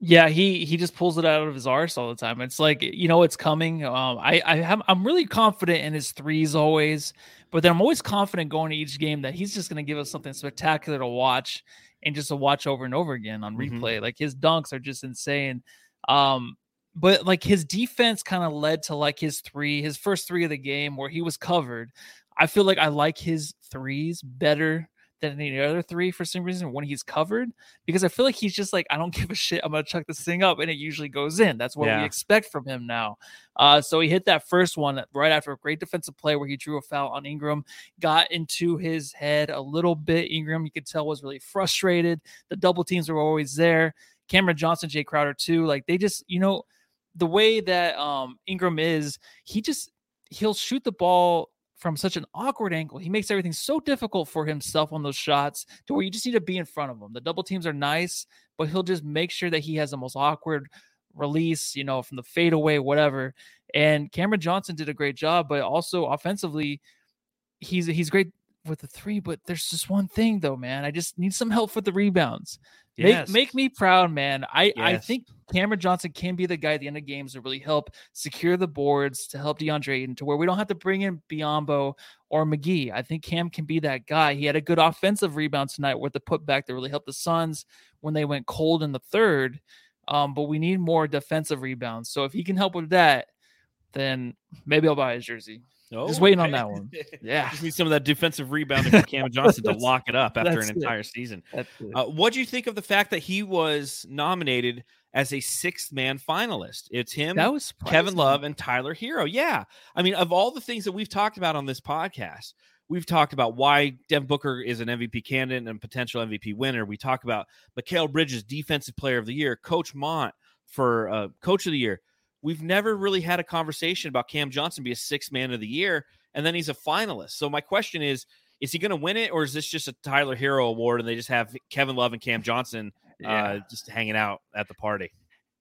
Yeah, he he just pulls it out of his arse all the time. It's like you know it's coming. Um, I I have I'm really confident in his threes always, but then I'm always confident going to each game that he's just going to give us something spectacular to watch and just to watch over and over again on Mhm. replay. Like his dunks are just insane. Um, but like his defense kind of led to like his three, his first three of the game where he was covered. I feel like I like his threes better than any other three for some reason when he's covered because I feel like he's just like, I don't give a shit. I'm gonna chuck this thing up, and it usually goes in. That's what Yeah. we expect from him now. Uh, so he hit that first one right after a great defensive play where he drew a foul on Ingram, got into his head a little bit. Ingram, you could tell, was really frustrated. The double teams were always there. Cameron Johnson, Jae Crowder, too. Like they just, you know, the way that um Ingram is, he just he'll shoot the ball from such an awkward angle. He makes everything so difficult for himself on those shots to where you just need to be in front of him. The double teams are nice, but he'll just make sure that he has the most awkward release, you know, from the fadeaway, whatever. And Cameron Johnson did a great job, but also offensively, he's he's great with the three. But there's just one thing though, man. I just need some help with the rebounds. Yes. Make make me proud, man. I I think Cameron Johnson can be the guy at the end of games to really help secure the boards to help DeAndre Ayton to where we don't have to bring in Biyombo or McGee. I think Cam can be that guy. He had a good offensive rebound tonight with the putback that really helped the Suns when they went cold in the third. Um, but we need more defensive rebounds. So if he can help with that, then maybe I'll buy his jersey. Just waiting on that one. Yeah. Just need some of that defensive rebounding from Cam Johnson to lock it up after an it. entire season. Uh, what do you think of the fact that he was nominated as a sixth man finalist? It's him, that was Kevin. Love, and Tyler Herro. Yeah. I mean, of all the things that we've talked about on this podcast, we've talked about why Devin Booker is an MVP candidate and potential MVP winner. We talk about Mikal Bridges, Defensive Player of the Year, Coach Mont for uh, Coach of the Year. We've never really had a conversation about Cam Johnson be a sixth man of the year, and then he's a finalist. So my question is, is he going to win it, or is this just a Tyler Herro award and they just have Kevin Love and Cam Johnson Yeah. uh, just hanging out at the party?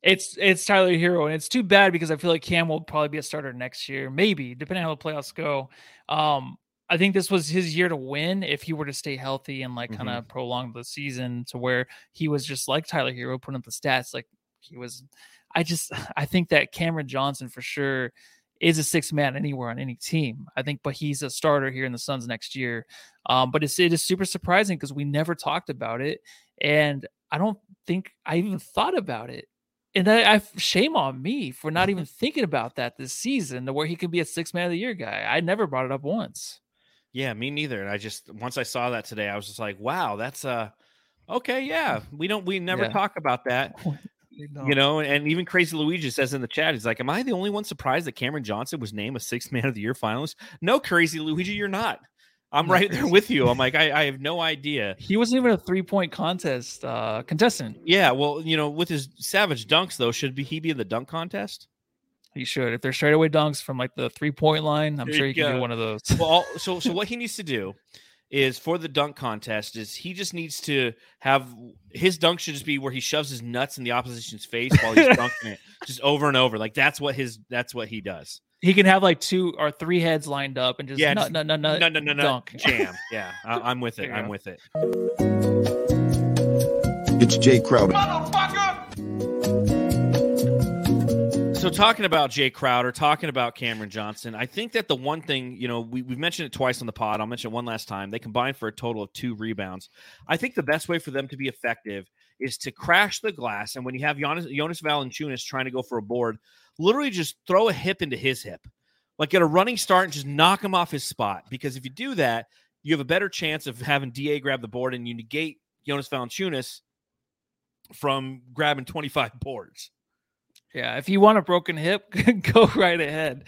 It's it's Tyler Herro, and it's too bad because I feel like Cam will probably be a starter next year, maybe depending on how the playoffs go. Um, I think this was his year to win if he were to stay healthy and like kind of prolong the season to where he was just like Tyler Herro, putting up the stats like he was. I just I think that Cameron Johnson for sure is a six man anywhere on any team. I think, but he's a starter here in the Suns next year. Um, but it's it is super surprising because we never talked about it, and I don't think I even thought about it and I, I shame on me for not even thinking about that this season to where he could be a six man of the year guy. I never brought it up once. Yeah, me neither. And I just once I saw that today, I was just like, wow, that's uh okay, yeah. We don't we never Yeah. talk about that. You know, and even Crazy Luigi says in the chat, he's like, Am I the only one surprised that Cameron Johnson was named a sixth man of the year finalist? No, Crazy Luigi, you're not. I'm right there with you. I'm like, I, I have no idea. he wasn't even a three point contest uh, contestant. Yeah, well, you know, with his savage dunks though, should be he be in the dunk contest? He should. If they're straightaway dunks from like the three point line, I'm There sure he can go. do one of those. Well, so so what he needs to do is for the dunk contest is he just needs to have his dunk should just be where he shoves his nuts in the opposition's face while he's dunking it just over and over. Like that's what his that's what he does. He can have like two or three heads lined up and just Yeah, no just no no no No, no, no, no. dunk. Jam. Yeah, I, I'm with it. I'm with it. It's Jae Crowder. So talking about Jae Crowder, talking about Cameron Johnson, I think that the one thing, you know, we, we've mentioned it twice on the pod. I'll mention it one last time. They combined for a total of two rebounds. I think the best way for them to be effective is to crash the glass. And when you have Jonas, Jonas Valanciunas trying to go for a board, literally just throw a hip into his hip. Like get a running start and just knock him off his spot. Because if you do that, you have a better chance of having DA grab the board and you negate Jonas Valanciunas from grabbing 25 boards. Yeah, if you want a broken hip, go right ahead.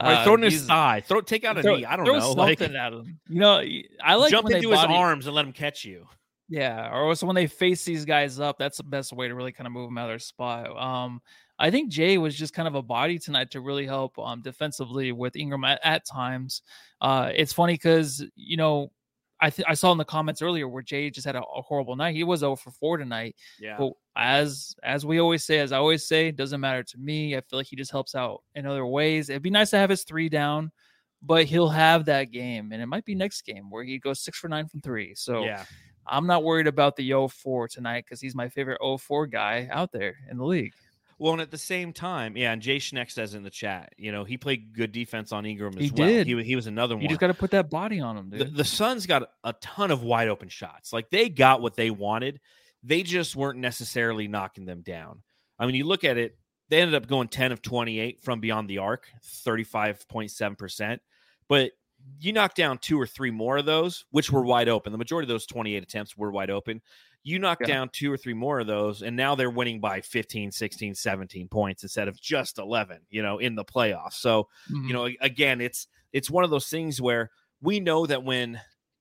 Or Uh, throw it in his thigh. Throw take out a throw- knee. I don't throw know. Like something at him. You know, I like jump when they into his body- arms and let him catch you. Yeah, or so when they face these guys up, that's the best way to really kind of move them out of their spot. Um, I think Jae was just kind of a body tonight to really help um defensively with Ingram at, at times. Uh, it's funny because you know I th- I saw in the comments earlier where Jae just had a, a horrible night. He was 0 for 4 tonight. Yeah. But as as we always say, as I always say, it doesn't matter to me. I feel like he just helps out in other ways. It'd be nice to have his three down, but he'll have that game, and it might be next game where he goes six for nine from three. So yeah. I'm not worried about the 0-4 tonight because he's my favorite 0-4 guy out there in the league. Well, and at the same time, yeah, and Jay Schneck says in the chat, you know, he played good defense on Ingram as He well. did. He, he was another You one. You just got to put that body on him, the, dude. the Suns got a ton of wide open shots. Like they got what they wanted. They just weren't necessarily knocking them down. I mean, you look at it, they ended up going 10 of 28 from beyond the arc, 35.7%. But you knock down two or three more of those, which were wide open. The majority of those 28 attempts were wide open. You knock Yeah. down two or three more of those, and now they're winning by 15, 16, 17 points instead of just 11, you know, in the playoffs. So, Mhm. you know again it's it's one of those things where we know that when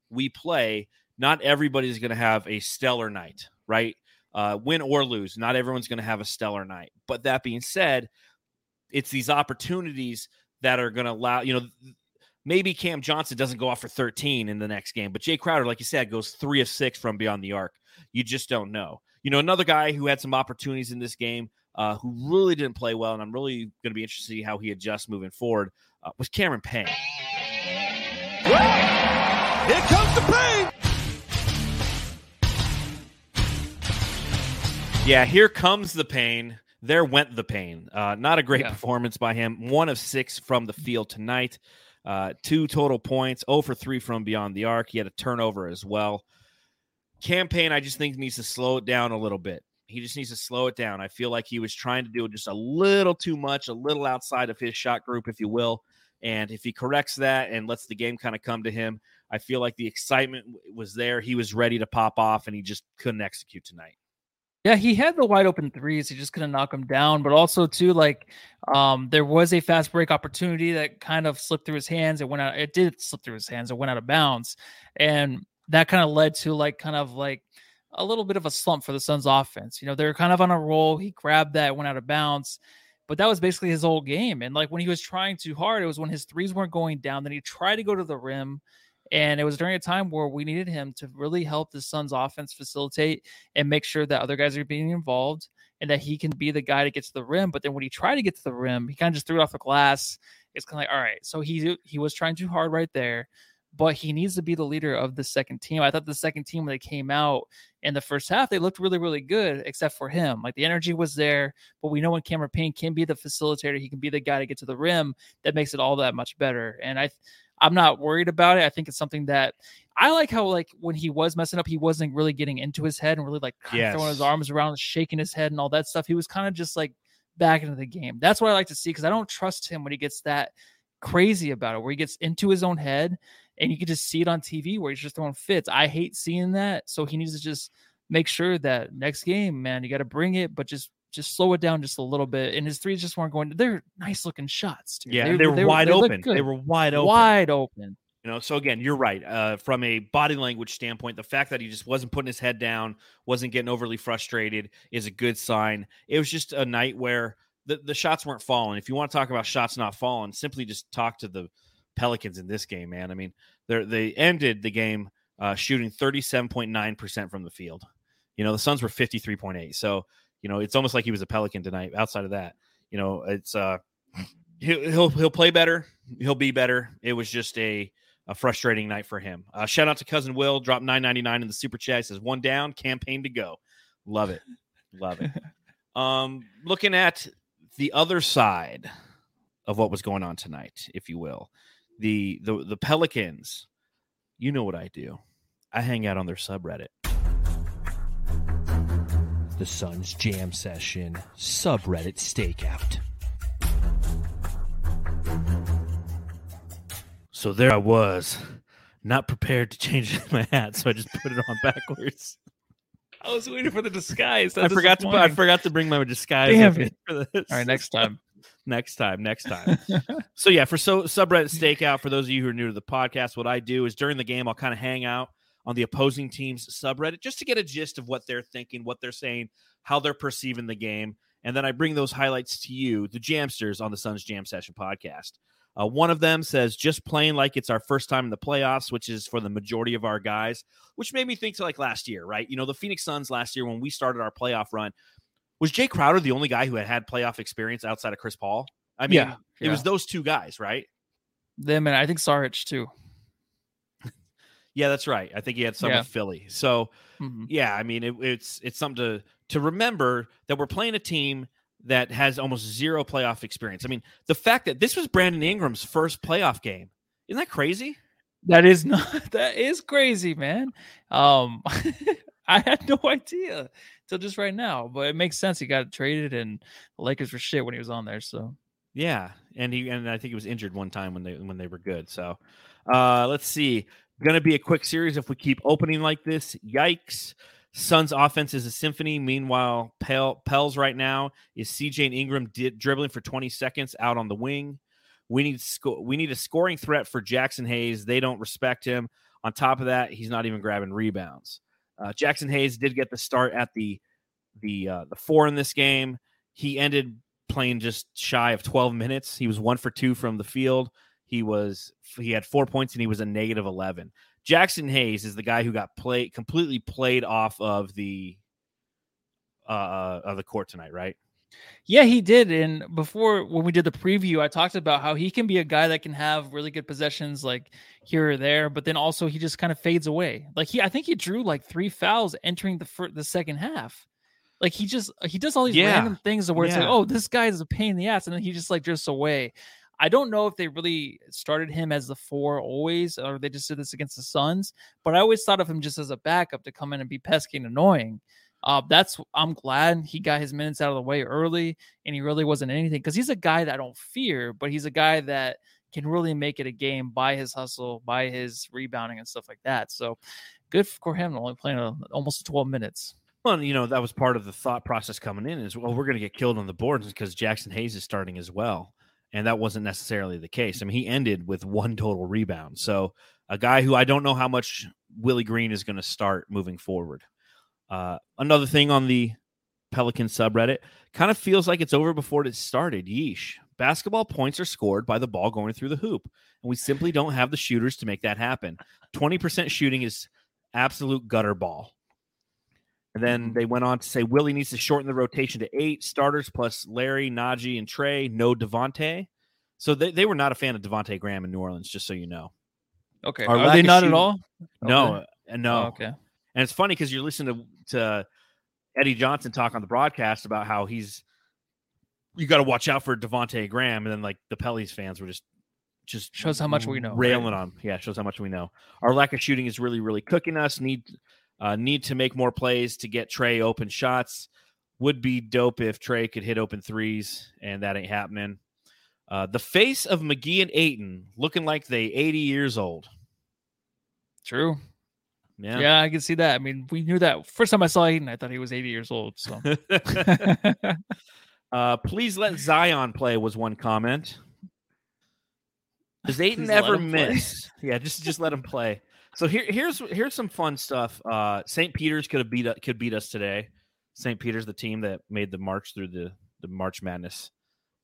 we play not everybody's going to have a stellar night right uh, win or lose not everyone's going to have a stellar night but that being said it's these opportunities that are going to allow you know maybe cam johnson doesn't go off for 13 in the next game but jae crowder like you said goes three of six from beyond the arc you just don't know you know another guy who had some opportunities in this game uh, who really didn't play well, and I'm really going to be interested to see how he adjusts moving forward, uh, was Cameron Payne. Here comes the pain. Yeah, here comes the pain. There went the pain. Uh, not a great Yeah. performance by him. One of six from the field tonight. Uh, two total points. 0 for three from beyond the arc. He had a turnover as well. Cam Payne, I just think needs to slow it down a little bit. He just needs to slow it down. I feel like he was trying to do just a little too much, a little outside of his shot group, if you will. And if he corrects that and lets the game kind of come to him, I feel like the excitement was there. He was ready to pop off, and he just couldn't execute tonight. Yeah, he had the wide open threes. He just couldn't knock them down. But also too, like um, there was a fast break opportunity that kind of slipped through his hands. It went out. It did slip through his hands. It went out of bounds, and that kind of led to like kind of like a little bit of a slump for the Suns offense. You know, they're kind of on a roll. He grabbed that, went out of bounds. But that was basically his whole game. And like when he was trying too hard, it was when his threes weren't going down. Then he tried to go to the rim. And it was during a time where we needed him to really help the Suns offense facilitate and make sure that other guys are being involved and that he can be the guy to get to the rim. But then when he tried to get to the rim, he kind of just threw it off the glass. It's kind of like, all right, so he he was trying too hard right there, but he needs to be the leader of the second team. I thought the second team when they came out in the first half, they looked really, really good, except for him. Like the energy was there, but we know when Cameron Payne can be the facilitator, he can be the guy to get to the rim. That makes it all that much better. And I I'm not worried about it. I think it's something that I like how like when he was messing up, he wasn't really getting into his head and really like kind of throwing his arms around, shaking his head and all that stuff. He was kind of just like back into the game. That's what I like to see because I don't trust him when he gets that crazy about it, where he gets into his own head and you can just see it on TV where he's just throwing fits. I hate seeing that. So he needs to just make sure that next game, man, you got to bring it, but just just slow it down just a little bit. And his threes just weren't going. They're nice looking shots, dude. Yeah, they, were wide they open. They were wide open. wide open. You know, so again, you're right. Uh, from a body language standpoint, the fact that he just wasn't putting his head down, wasn't getting overly frustrated, is a good sign. It was just a night where the, the shots weren't falling. If you want to talk about shots not falling, simply just talk to the Pelicans in this game, man. I mean, they they ended the game uh, shooting 37.9% from the field. You know, the Suns were 53.8. So, you know, it's almost like he was a Pelican tonight. Outside of that, you know, it's uh he'll he'll, he'll play better. He'll be better. It was just a a frustrating night for him. Uh, shout out to cousin Will, dropped 9.99 in the super chat. He says one down, campaign to go. Love it, love it. um, looking at the other side of what was going on tonight, if you will, the the the Pelicans. You know what I do? I hang out on their subreddit. The Suns Jam Session subreddit stakeout. So there I was, not prepared to change my hat, so I just put it on backwards. I was waiting for the disguise. I forgot to I forgot to bring my disguise. Damn up it. for this. All right, next time. Next time, next time. so yeah, for so subreddit stakeout, for those of you who are new to the podcast, what I do is during the game I'll kind of hang out on the opposing team's subreddit just to get a gist of what they're thinking, what they're saying, how they're perceiving the game, and then I bring those highlights to you, the Jamsters, on the Suns Jam Session podcast. Uh, one of them says, just playing like it's our first time in the playoffs, which is for the majority of our guys, which made me think to like last year, right? You know, the Phoenix Suns last year when we started our playoff run, was Jae Crowder the only guy who had had playoff experience outside of Chris Paul? I mean, Yeah, it was those two guys, right? Them and I think Saric too. Yeah, that's right. I think he had some Yeah. with Philly. So Mhm. yeah, I mean, it, it's it's something to to remember that we're playing a team that has almost zero playoff experience. I mean, the fact that this was Brandon Ingram's first playoff game isn't that crazy? That is not that is crazy, man. Um I had no idea till just right now, but it makes sense. He got traded and the Lakers were shit when he was on there. So Yeah, and he and I think he was injured one time when they when they were good. So, uh, let's see. Going to be a quick series if we keep opening like this. Yikes! Suns offense is a symphony. Meanwhile, Pel, Pels right now is CJ and Ingram di- dribbling for 20 seconds out on the wing. We need sco- we need a scoring threat for Jaxson Hayes. They don't respect him. On top of that, he's not even grabbing rebounds. Uh, Jaxson Hayes did get the start at the the uh, the four in this game. He ended playing just shy of 12 minutes. He was one for two from the field. He was he had four points and he was a negative 11. Jaxson Hayes is the guy who got played completely played off of the uh of the court tonight, right? Yeah, he did. And before when we did the preview, I talked about how he can be a guy that can have really good possessions like here or there, but then also he just kind of fades away. Like he I think he drew like three fouls entering the fir- the second half. Like he just he does all these Yeah. random things where it's like, oh, this guy is a pain in the ass, and then he just like drifts away. I don't know if they really started him as the four always, or they just did this against the Suns. But I always thought of him just as a backup to come in and be pesky and annoying. Uh, that's I'm glad he got his minutes out of the way early, and he really wasn't anything because he's a guy that I don't fear, but he's a guy that can really make it a game by his hustle, by his rebounding and stuff like that. So good for him only playing a, almost 12 minutes. Well, you know, that was part of the thought process coming in is well, we're going to get killed on the boards because Jaxson Hayes is starting as well. And that wasn't necessarily the case. I mean, he ended with one total rebound. So, a guy who I don't know how much Willie Green is going to start moving forward. Uh, another thing on the Pelican subreddit kind of feels like it's over before it started. Yeesh. Basketball points are scored by the ball going through the hoop, and we simply don't have the shooters to make that happen. 20% shooting is absolute gutter ball. And then they went on to say Willie needs to shorten the rotation to eight starters plus Larry, Naji, and Trey. No Devonte. So they, they were not a fan of Devonte Graham in New Orleans, just so you know. Okay. Our Are they not shooting- at all? No, Okay. uh, no. Oh, okay. And it's funny because you're listening to, to Eddie Johnson talk on the broadcast about how he's you got to watch out for Devonte Graham, and then like the Pellies fans were just just Shows how much we know, right? railing on. Yeah, shows how much we know. Our lack of shooting is really really cooking us. Need uh, need to make more plays to get Trey open shots. Would be dope if Trey could hit open threes, and that ain't happening. Uh, the face of McGee and Ayton looking like they 80 years old. True. Yeah. Yeah. I can see that. I mean, we knew that first time I saw Ayton, I thought he was 80 years old. So uh, please let Zion play was one comment. Does Please ever miss? yeah, just just let him play. So here here's here's some fun stuff. Uh, St. Peter's could have beat could beat us today. St. Peter's the team that made the march through the the March Madness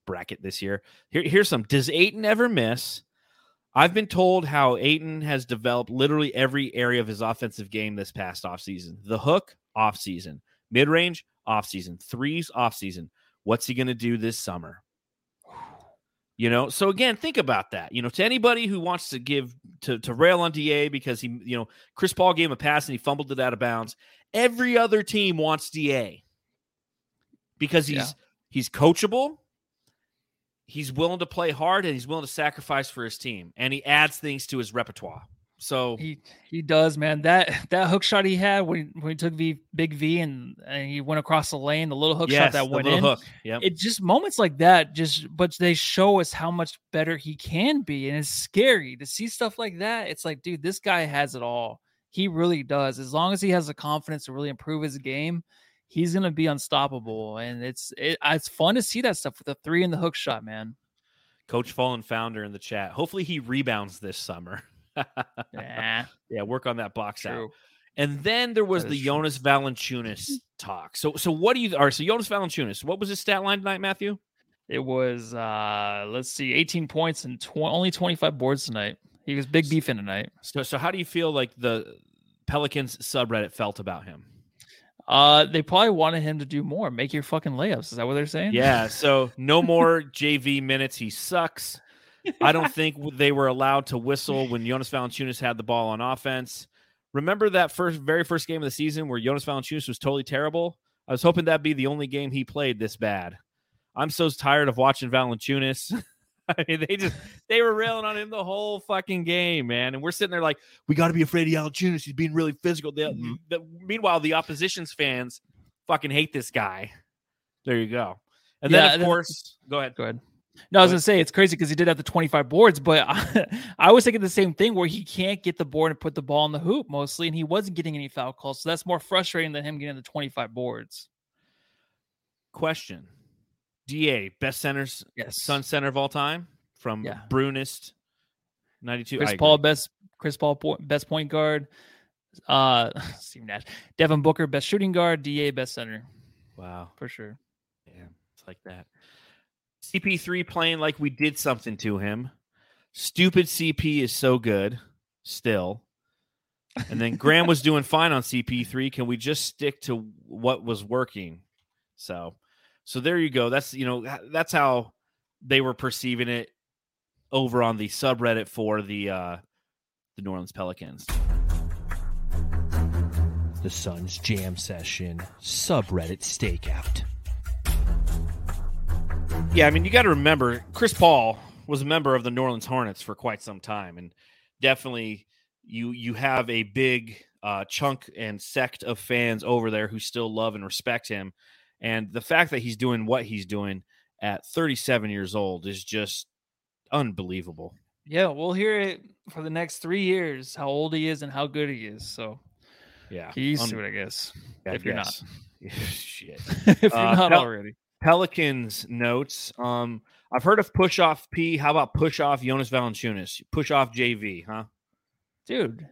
bracket this year. Here here's some. Does Ayton ever miss? I've been told how Ayton has developed literally every area of his offensive game this past offseason. The hook, offseason. Mid range, offseason. Threes, offseason. What's he going to do this summer? You know, so again, think about that. You know, to anybody who wants to give to, to rail on DA because he, you know, Chris Paul gave him a pass and he fumbled it out of bounds. Every other team wants DA because he's Yeah. he's coachable, he's willing to play hard, and he's willing to sacrifice for his team, and he adds things to his repertoire. So He he does, man. That that hook shot he had when, when he took V big V and, and he went across the lane, the little hook yes, shot that the went little in. hook. Yep. It just moments like that, just but they show us how much better he can be, and it's scary to see stuff like that. It's like, dude, this guy has it all. He really does. As long as he has the confidence to really improve his game, he's gonna be unstoppable. And it's it, it's fun to see that stuff with the three and the hook shot, man. Coach Fallen Founder in the chat. Hopefully he rebounds this summer. Yeah, yeah, work on that box out. And then there was the true. Jonas Valanciunas talk. So, so what do you? All right, so Jonas Valanciunas. What was his stat line tonight, Matthew? It was uh let's see, 18 points and tw- only 25 boards tonight. He was big beefing tonight. So, so how do you feel like the Pelicans subreddit felt about him? Uh they probably wanted him to do more, make your fucking layups. Is that what they're saying? Yeah. So no more JV minutes. He sucks. I don't think they were allowed to whistle when Jonas Valanciunas had the ball on offense. Remember that first, very first game of the season where Jonas Valanciunas was totally terrible. I was hoping that'd be the only game he played this bad. I'm so tired of watching Valanciunas. I mean, they just they were railing on him the whole fucking game, man. And we're sitting there like, we got to be afraid of Valanciunas. He's being really physical. The- Mhm. the- meanwhile, the opposition's fans fucking hate this guy. There you go. And Yeah, then, of course, go ahead. Go ahead. No, I was gonna say it's crazy because he did have the 25 boards, but I, I was thinking the same thing where he can't get the board and put the ball in the hoop mostly, and he wasn't getting any foul calls. So that's more frustrating than him getting the 25 boards. Question: Da best centers, Yes. Sun center of all time from Yeah. Brunist, ninety two. Chris Paul, best Chris Paul, best point guard. Uh, Steve Nash, Devin Booker, best shooting guard. Da, best center Wow, for sure. yeah, it's like that. CP3 playing like we did something to him. Stupid CP is so good still. And then Graham was doing fine on CP3. Can we just stick to what was working? So, so there you go. That's you know that's how they were perceiving it over on the subreddit for the uh the New Orleans Pelicans. The Suns Jam Session subreddit stakeout. Yeah, I mean, you got to remember Chris Paul was a member of the New Orleans Hornets for quite some time, and definitely you you have a big uh, chunk and sect of fans over there who still love and respect him, and the fact that he's doing what he's doing at 37 years old is just unbelievable. Yeah, we'll hear it for the next three years how old he is and how good he is. So Yeah, he's to it, I guess. I if you're not. Shit. if you're Uh, not Pel- already. Pelicans notes. Um, I've heard of push off P. How about push off Jonas Valanciunas? Push off JV, huh? dude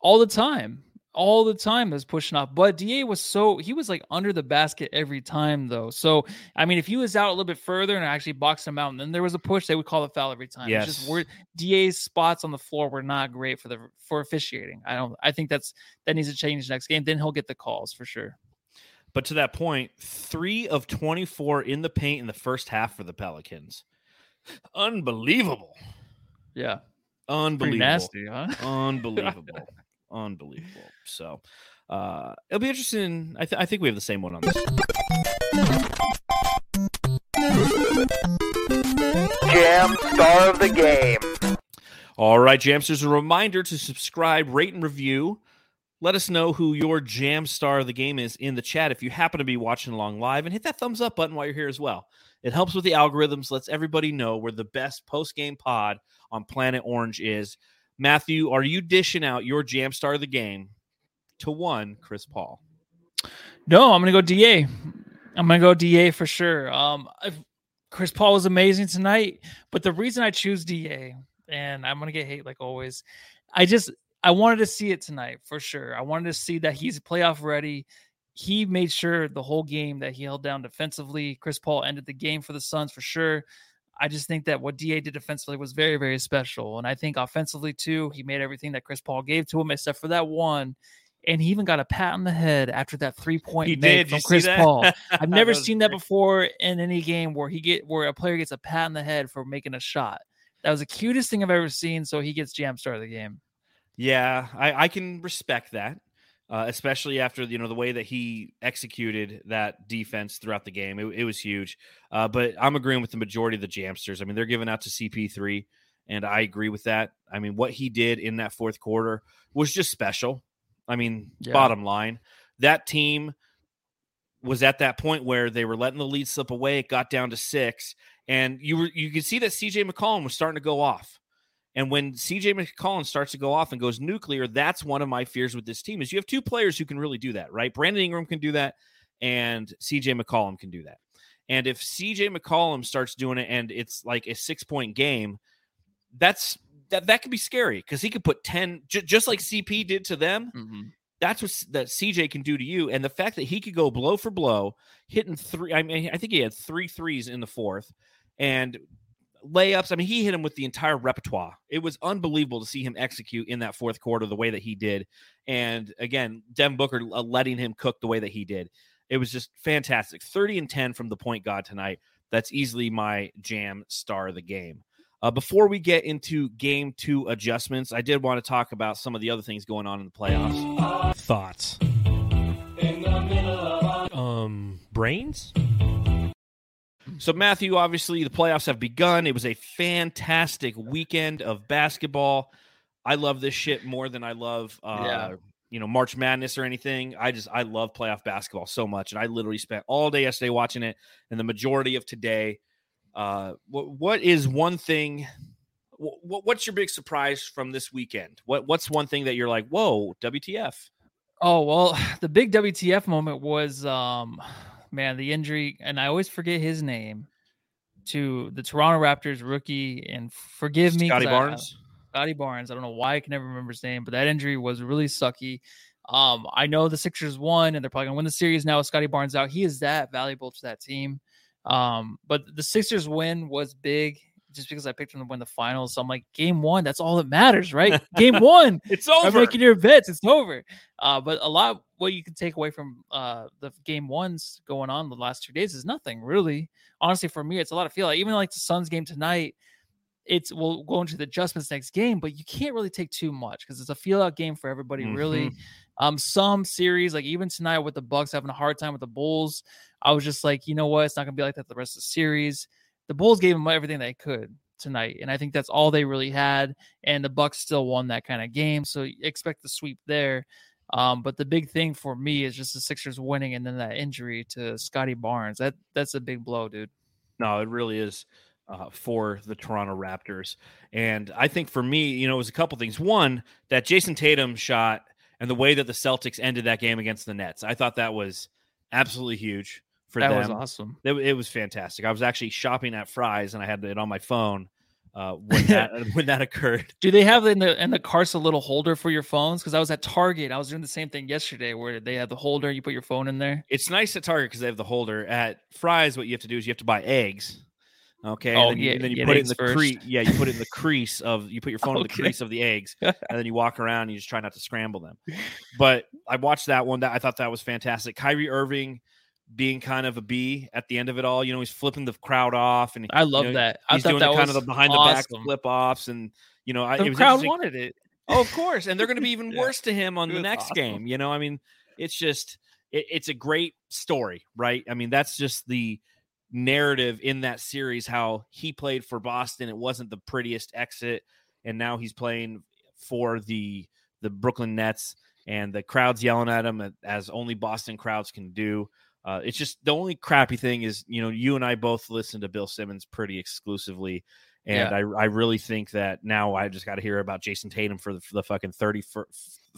all the time all the time is pushing off but da was so he was like under the basket every time though so i mean if he was out a little bit further and actually boxed him out and then there was a push they would call the foul every time it's just Yes. we're da's spots on the floor were not great for the for officiating i don't i think that's that needs to change next game then he'll get the calls for sure But to that point, three of 24 in the paint in the first half for the Pelicans. Unbelievable. yeah Unbelievable. pretty nasty huh Unbelievable. Unbelievable. So uh it'll be interesting. I, th- I think we have the same one on this. Jam star of the game. All right, Jamsters, a reminder to subscribe, rate, and review. Let us know who your jam star of the game is in the chat if you happen to be watching along live, and hit that thumbs up button while you're here as well. It helps with the algorithms, lets everybody know where the best post game pod on Planet Orange is. Matthew, are you dishing out your jam star of the game to one Chris Paul? No, I'm gonna go DA. I'm gonna go DA for sure. Um, I've, Chris Paul was amazing tonight, but the reason I choose DA, and I'm gonna get hate like always, I just I wanted to see it tonight for sure. I wanted to see that he's playoff ready. He made sure the whole game that he held down defensively. Chris Paul ended the game for the Suns for sure. I just think that what Da did defensively was very, very special. And I think offensively too, he made everything that Chris Paul gave to him, except for that one. And he even got a pat on the head after that three point He make did. from Chris? Paul. I've never That seen that before in any game where he get where a player gets a pat on the head for making a shot. That was the cutest thing I've ever seen. So he gets jam star of the game. Yeah, I, I can respect that, uh, especially after you know the way that he executed that defense throughout the game. It, it was huge. Uh, but I'm agreeing with the majority of the Jamsters. I mean, they're giving out to CP3, and I agree with that. I mean, what he did in that fourth quarter was just special. I mean, Yeah. bottom line, that team was at that point where they were letting the lead slip away. It got down to six, and you were you could see that CJ McCollum was starting to go off. And when CJ McCollum starts to go off and goes nuclear, that's one of my fears with this team is you have two players who can really do that, right? Brandon Ingram can do that, and CJ McCollum can do that. And if CJ McCollum starts doing it and it's like a six point game, that's that that could be scary because he could put 10 j- just like CP did to them. Mm-hmm. That's what that CJ can do to you. And the fact that he could go blow for blow, hitting three, I mean, I think he had three threes in the fourth and layups. I mean, he hit him with the entire repertoire. It was unbelievable to see him execute in that fourth quarter the way that he did. And again, Dem Booker uh, letting him cook the way that he did. It was just fantastic. 30 and 10 from the point guard tonight. That's easily my jam star of the game. Uh, before we get into game two adjustments, I did want to talk about some of the other things going on in the playoffs. Thoughts? Um, brains? So, Matthew, obviously, the playoffs have begun. It was a fantastic weekend of basketball. I love this shit more than I love, uh, Yeah. you know, March Madness or anything. I just, I love playoff basketball so much. And I literally spent all day yesterday watching it and the majority of today. Uh, what, what is one thing? What, what's your big surprise from this weekend? What What's one thing that you're like, whoa, WTF? Oh well, the big WTF moment was um man, the injury, and I always forget his name to the Toronto Raptors rookie. And forgive me, Scotty I- Barnes? Scottie Barnes. I don't know why I can never remember his name, but that injury was really sucky. Um, I know the Sixers won, and they're probably gonna win the series now with Scottie Barnes out. He is that valuable to that team. Um, but the Sixers win was big just because I picked them to win the finals. So I'm like, game one, that's all that matters, right? game one. It's over. I'm making your bets. It's over. Uh, but a lot what you can take away from uh, the game ones going on the last two days is nothing really. Honestly, for me, it's a lot of feel. Like, even like the Suns game tonight, it's we'll go into the adjustments next game, but you can't really take too much because it's a feel out game for everybody. Really, um, some series like even tonight with the Bucks having a hard time with the Bulls, I was just like, you know what, it's not gonna be like that the rest of the series. The Bulls gave them everything they could tonight, and I think that's all they really had. And the Bucks still won that kind of game, so expect the sweep there. Um, but the big thing for me is just the Sixers winning, and then that injury to Scottie Barnes. That that's a big blow, dude. No, it really is uh, for the Toronto Raptors. And I think for me, you know, it was a couple things. One, that Jayson Tatum shot and the way that the Celtics ended that game against the Nets. I thought that was absolutely huge for That them. was awesome. It, it was fantastic. I was actually shopping at Fry's and I had it on my phone uh, when that when that occurred. Do they have in the in the carts a little holder for your phones? Because I was at Target, I was doing the same thing yesterday, where they had the holder. You put your phone in there. It's nice at Target because they have the holder. At Fry's, what you have to do is you have to buy eggs. Okay. Oh, and then you, yeah, and then you put it in the crease. Yeah, you put it in the crease of you put your phone in the crease of the eggs, and then you walk around and you just try not to scramble them. But I watched that one. That I thought that was fantastic. Kyrie Irving being kind of a B at the end of it all. You know, he's flipping the crowd off, and I love you know, that. I He's doing that the kind of the behind the back flip offs, and you know, I, The it was crowd wanted it. Oh, of course, and they're going to be even Yeah. worse to him on It the next awesome. game. You know, I mean, it's just it, it's a great story, right? I mean, that's just the narrative in that series how he played for Boston. It wasn't the prettiest exit, and now he's playing for the the Brooklyn Nets, and the crowd's yelling at him as only Boston crowds can do. Uh, it's just the only crappy thing is, you know, you and I both listen to Bill Simmons pretty exclusively. And Yeah. I, I really think that now I just got to hear about Jayson Tatum for the, for the fucking 30, for,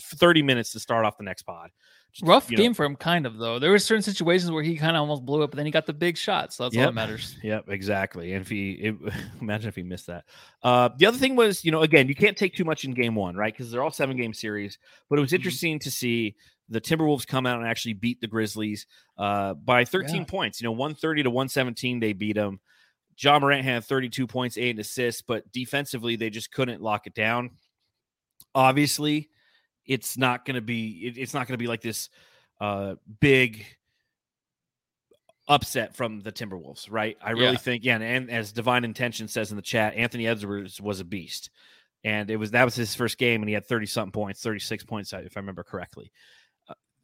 30 minutes to start off the next pod. Just, Rough you know, game for him, kind of though. There were certain situations where he kind of almost blew up, but then he got the big shot, so that's all that matters. Yep, exactly. And if he, it, imagine if he missed that. Uh, the other thing was, you know, again, you can't take too much in game one, right? Because they're all seven game series. But it was interesting to see the Timberwolves come out and actually beat the Grizzlies uh, by 13 Yeah. points. You know, 130 to 117, they beat them. Ja Morant had 32 points, eight assists, but defensively they just couldn't lock it down. Obviously, it's not going to be it, it's not going to be like this uh, big upset from the Timberwolves, right? I really Yeah. think, yeah, and, and as Divine Intention says in the chat, Anthony Edwards was a beast, and it was that was his first game, and he had thirty something points, thirty six points, if I remember correctly.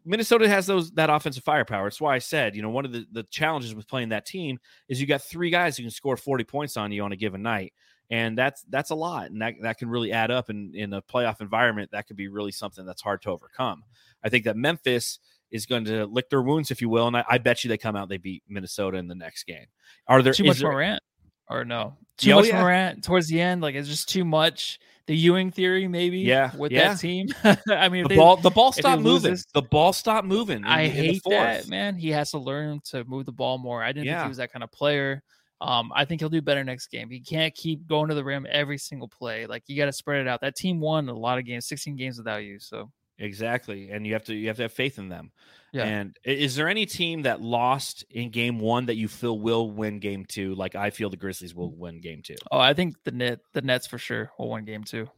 Minnesota has those that offensive firepower. That's why I said, you know, one of the, the challenges with playing that team is you got three guys who can score forty points on you on a given night, and that's that's a lot, and that that can really add up in in a playoff environment. That could be really something that's hard to overcome. I think that Memphis is going to lick their wounds, if you will, and I, I bet you they come out they beat Minnesota in the next game. Are there too much there- Morant or no? Too oh, much yeah. Morant towards the end. Like it's just too much. The Ewing theory, maybe. Yeah, with yeah. that team. I mean, the they- ball the ball stopped moving. this- the ball stopped moving. in- I hate that, man. He has to learn to move the ball more. I didn't think he was that kind of player. Um, I think he'll do better next game. He can't keep going to the rim every single play. Like you got to spread it out. That team won a lot of games, 16 games without you. So Exactly, and you have to you have to have faith in them. Yeah. And is there any team that lost in game one that you feel will win game two? Like I feel the Grizzlies will mm. win game two. oh, I think the net the Nets for sure will win game two.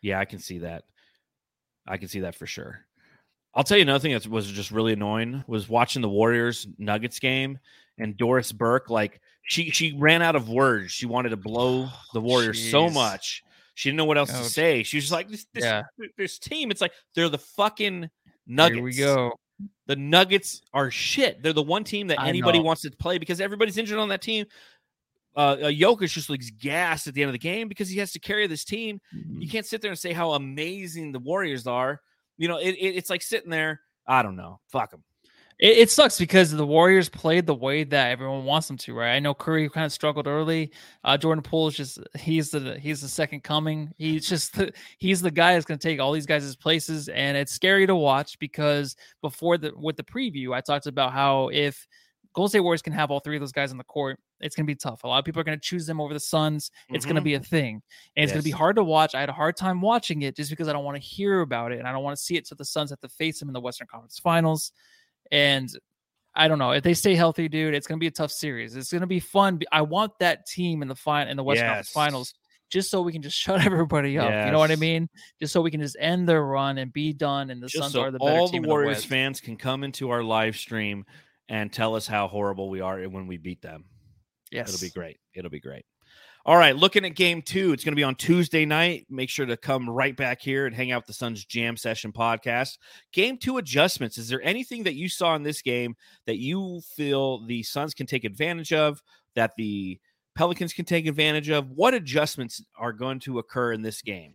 Yeah, I can see that. I can see that for sure. I'll tell you another thing that was just really annoying was watching the Warriors Nuggets game and Doris Burke. Like she she ran out of words. She wanted to blow the Warriors so much. She didn't know what else to say. She was just like this this, Yeah. this team. It's like they're the fucking Nuggets. Here we go. The Nuggets are shit. They're the one team that I anybody know. wants to play because everybody's injured on that team. Uh, uh Jokic just looks gassed at the end of the game because he has to carry this team. Mm-hmm. You can't sit there and say how amazing the Warriors are. You know, it, it- it's like sitting there. I don't know. Fuck them. It, it sucks because the Warriors played the way that everyone wants them to, right? I know Curry kind of struggled early. Uh, Jordan Poole is just he's the he's the second coming. He's just the, he's the guy that's going to take all these guys' places, and it's scary to watch because before the with the preview, I talked about how if Golden State Warriors can have all three of those guys on the court, it's going to be tough. A lot of people are going to choose them over the Suns. It's going to be a thing, and it's going to be hard to watch. I had a hard time watching it just because I don't want to hear about it, and I don't want to see it. So the Suns have to face them in the Western Conference Finals. And I don't know if they stay healthy, dude. It's gonna be a tough series. It's gonna be fun. I want that team in the final in the Western Conference Finals, just so we can just shut everybody up. You know what I mean? Just so we can just end their run and be done. And the Just Suns so are the better all the Warriors West. fans can come into our live stream and tell us how horrible we are when we beat them. Yes, It'll be great. It'll be great. All right, looking at game two, it's going to be on Tuesday night. Make sure to come right back here and hang out with the Suns Jam Session podcast. Game two adjustments. Is there anything that you saw in this game that you feel the Suns can take advantage of, that the Pelicans can take advantage of? What adjustments are going to occur in this game?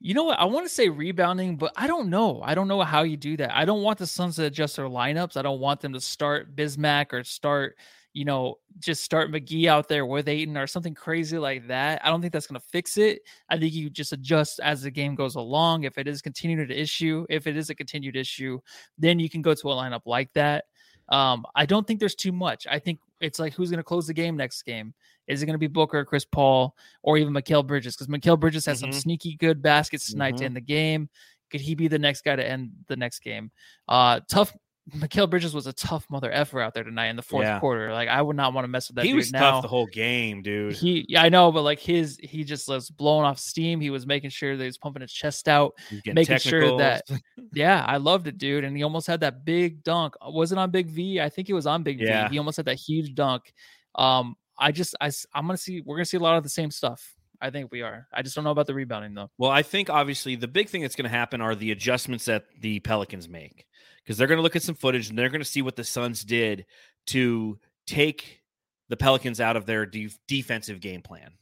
You know what? I want to say rebounding, but I don't know. I don't know how you do that. I don't want the Suns to adjust their lineups. I don't want them to start Bismack or start, you know, just start McGee out there with Ayton or something crazy like that. I don't think that's going to fix it. I think you just adjust as the game goes along. If it is continued issue, if it is a continued issue, then you can go to a lineup like that. Um, I don't think there's too much. I think it's like who's going to close the game next game. Is it going to be Booker, Chris Paul, or even Mikal Bridges? Because Mikal Bridges has some Mhm. sneaky good baskets tonight Mhm. to end the game. Could he be the next guy to end the next game? Uh, tough. Mikal Bridges was a tough mother effer out there tonight in the fourth Yeah. quarter. Like I would not want to mess with that he dude was now. tough the whole game, dude. He, yeah, I know, but like his, he just was blowing off steam. He was making sure that he was pumping his chest out. Making sure that- Yeah, I loved it, dude. And he almost had that big dunk. Uh, Was it on Big V? I think it was on Big Yeah. V. He almost had that huge dunk. Um, I just, I, I, am gonna see. We're gonna see a lot of the same stuff. I think we are. I just don't know about the rebounding though. Well, I think obviously the big thing that's going to happen are the adjustments that the Pelicans make because they're going to look at some footage and they're going to see what the Suns did to take the Pelicans out of their de- defensive game plan.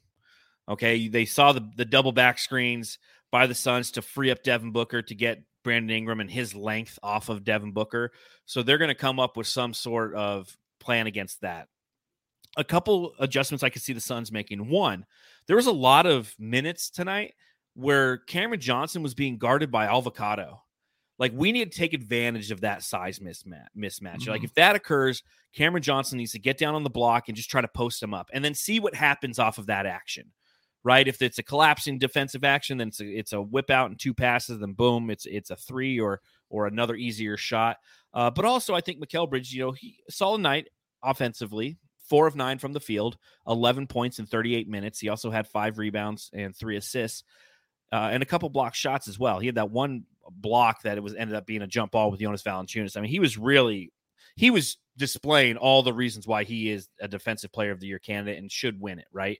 Okay, they saw the the double back screens by the Suns to free up Devin Booker to get Brandon Ingram and his length off of Devin Booker. So they're going to come up with some sort of plan against that. A couple adjustments I could see the Suns making. One, there was a lot of minutes tonight where Cameron Johnson was being guarded by Alvarado. Like we need to take advantage of that size mismatch. Mismatch. Like Mhm. if that occurs, Cameron Johnson needs to get down on the block and just try to post him up, and then see what happens off of that action. Right? If it's a collapsing defensive action, then it's a, it's a whip out and two passes, then boom, it's it's a three or or another easier shot. Uh, but also, I think Mikal Bridge, you know, he solid night offensively, four of nine from the field, 11 points in 38 minutes. He also had five rebounds and three assists, uh, and a couple block shots as well. He had that one block that it was ended up being a jump ball with Jonas Valanciunas. I mean, he was really he was displaying all the reasons why he is a defensive player of the year candidate and should win it, right?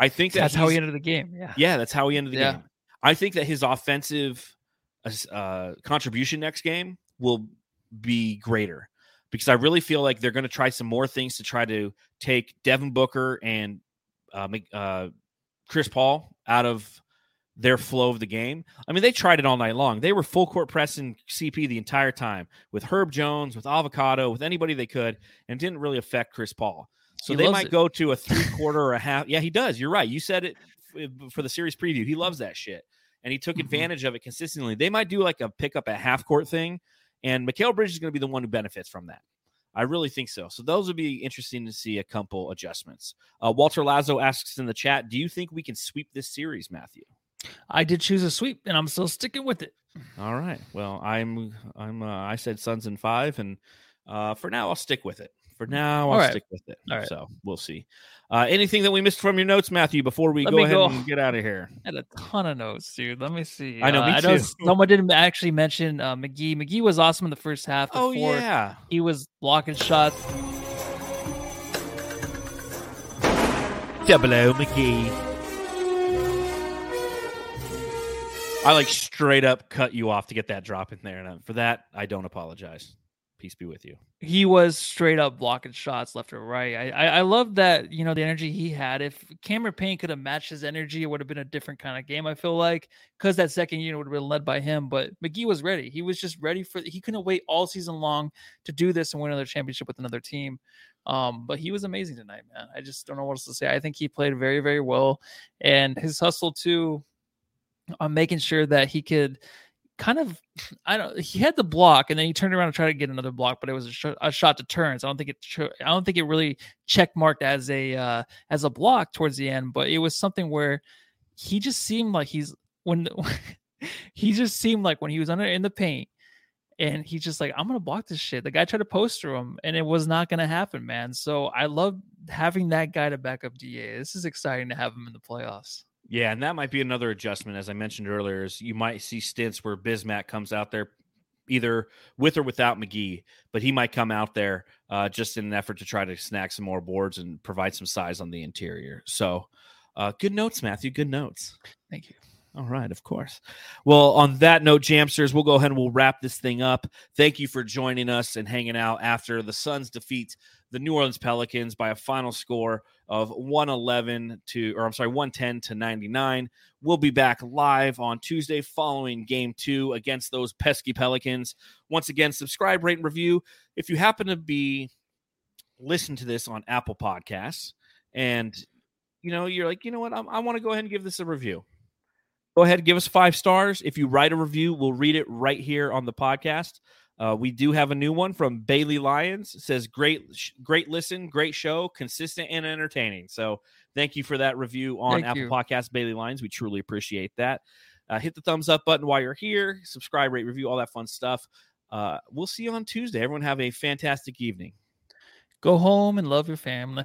I think that That's how he ended the game. Yeah. yeah, that's how he ended the Yeah. game. I think that his offensive uh, contribution next game will be greater because I really feel like they're going to try some more things to try to take Devin Booker and uh, uh, Chris Paul out of their flow of the game. I mean, they tried it all night long. They were full court pressing CP the entire time with Herb Jones, with Alvarado, with anybody they could, and it didn't really affect Chris Paul. So He they might it. go to a three quarter or a half. Yeah, he does. You're right. You said it for the series preview. He loves that shit, and he took Mhm. advantage of it consistently. They might do like a pickup at half court thing, and Mikal Bridges is going to be the one who benefits from that. I really think so. So those would be interesting to see a couple adjustments. Uh, Walter Lazo asks in the chat, "Do you think we can sweep this series, Matthew?" I did choose a sweep, and I'm still sticking with it. All right. Well, I'm I'm uh, I said Suns in five, and uh, for now I'll stick with it. For now, I'll All right. stick with it. All right. So we'll see. Uh, anything that we missed from your notes, Matthew, before we Let go ahead go. and get out of here? I had a ton of notes, dude. Let me see. I know, Uh, me I know too. someone didn't actually mention uh, McGee. McGee was awesome in the first half. Oh before yeah. he was blocking shots. Double O McGee. I like straight up cut you off to get that drop in there, and for that I don't apologize. Peace be with you. He was straight up blocking shots left or right. I, I I love that you know the energy he had. If Cameron Payne could have matched his energy, it would have been a different kind of game. I feel like because that second unit would have been led by him. But McGee was ready. He was just ready for. He couldn't wait all season long to do this and win another championship with another team. Um, but he was amazing tonight, man. I just don't know what else to say. I think he played very very well, and his hustle too on making sure that he could kind of I don't he had the block and then he turned around and tried to get another block but it was a, sh- a shot to turn so I don't think it I don't think it really check marked as a uh as a block towards the end but it was something where he just seemed like he's when he just seemed like when he was under in the paint and he's just like I'm going to block this shit. The guy tried to poster him and it was not going to happen man. So I love having that guy to back up DA this is exciting to have him in the playoffs Yeah, and that might be another adjustment, as I mentioned earlier. Is you might see stints where Bismack comes out there, either with or without McGee, but he might come out there uh, just in an effort to try to snag some more boards and provide some size on the interior. So, uh, good notes, Matthew. Good notes. thank you All right, of course. Well, on that note, Jamsters, we'll go ahead and we'll wrap this thing up. Thank you for joining us and hanging out after the Suns defeat the New Orleans Pelicans by a final score of 111 to, or I'm sorry, 110 to 99. We'll be back live on Tuesday following game two against those pesky Pelicans. Once again, subscribe, rate, and review. If you happen to be listen to this on Apple Podcasts and you know, you're like, you know what, I, I want to go ahead and give this a review go ahead give us five stars if you write a review we'll read it right here on the podcast uh, we do have a new one from bailey lyons. It says great sh- great listen great show consistent and entertaining. So thank you for that review on Thank apple you. podcast bailey lyons. We truly appreciate that. Uh, hit the thumbs up button while you're here. Subscribe rate review all that fun stuff. Uh, we'll see you on tuesday. Everyone have a fantastic evening. Go home and love your family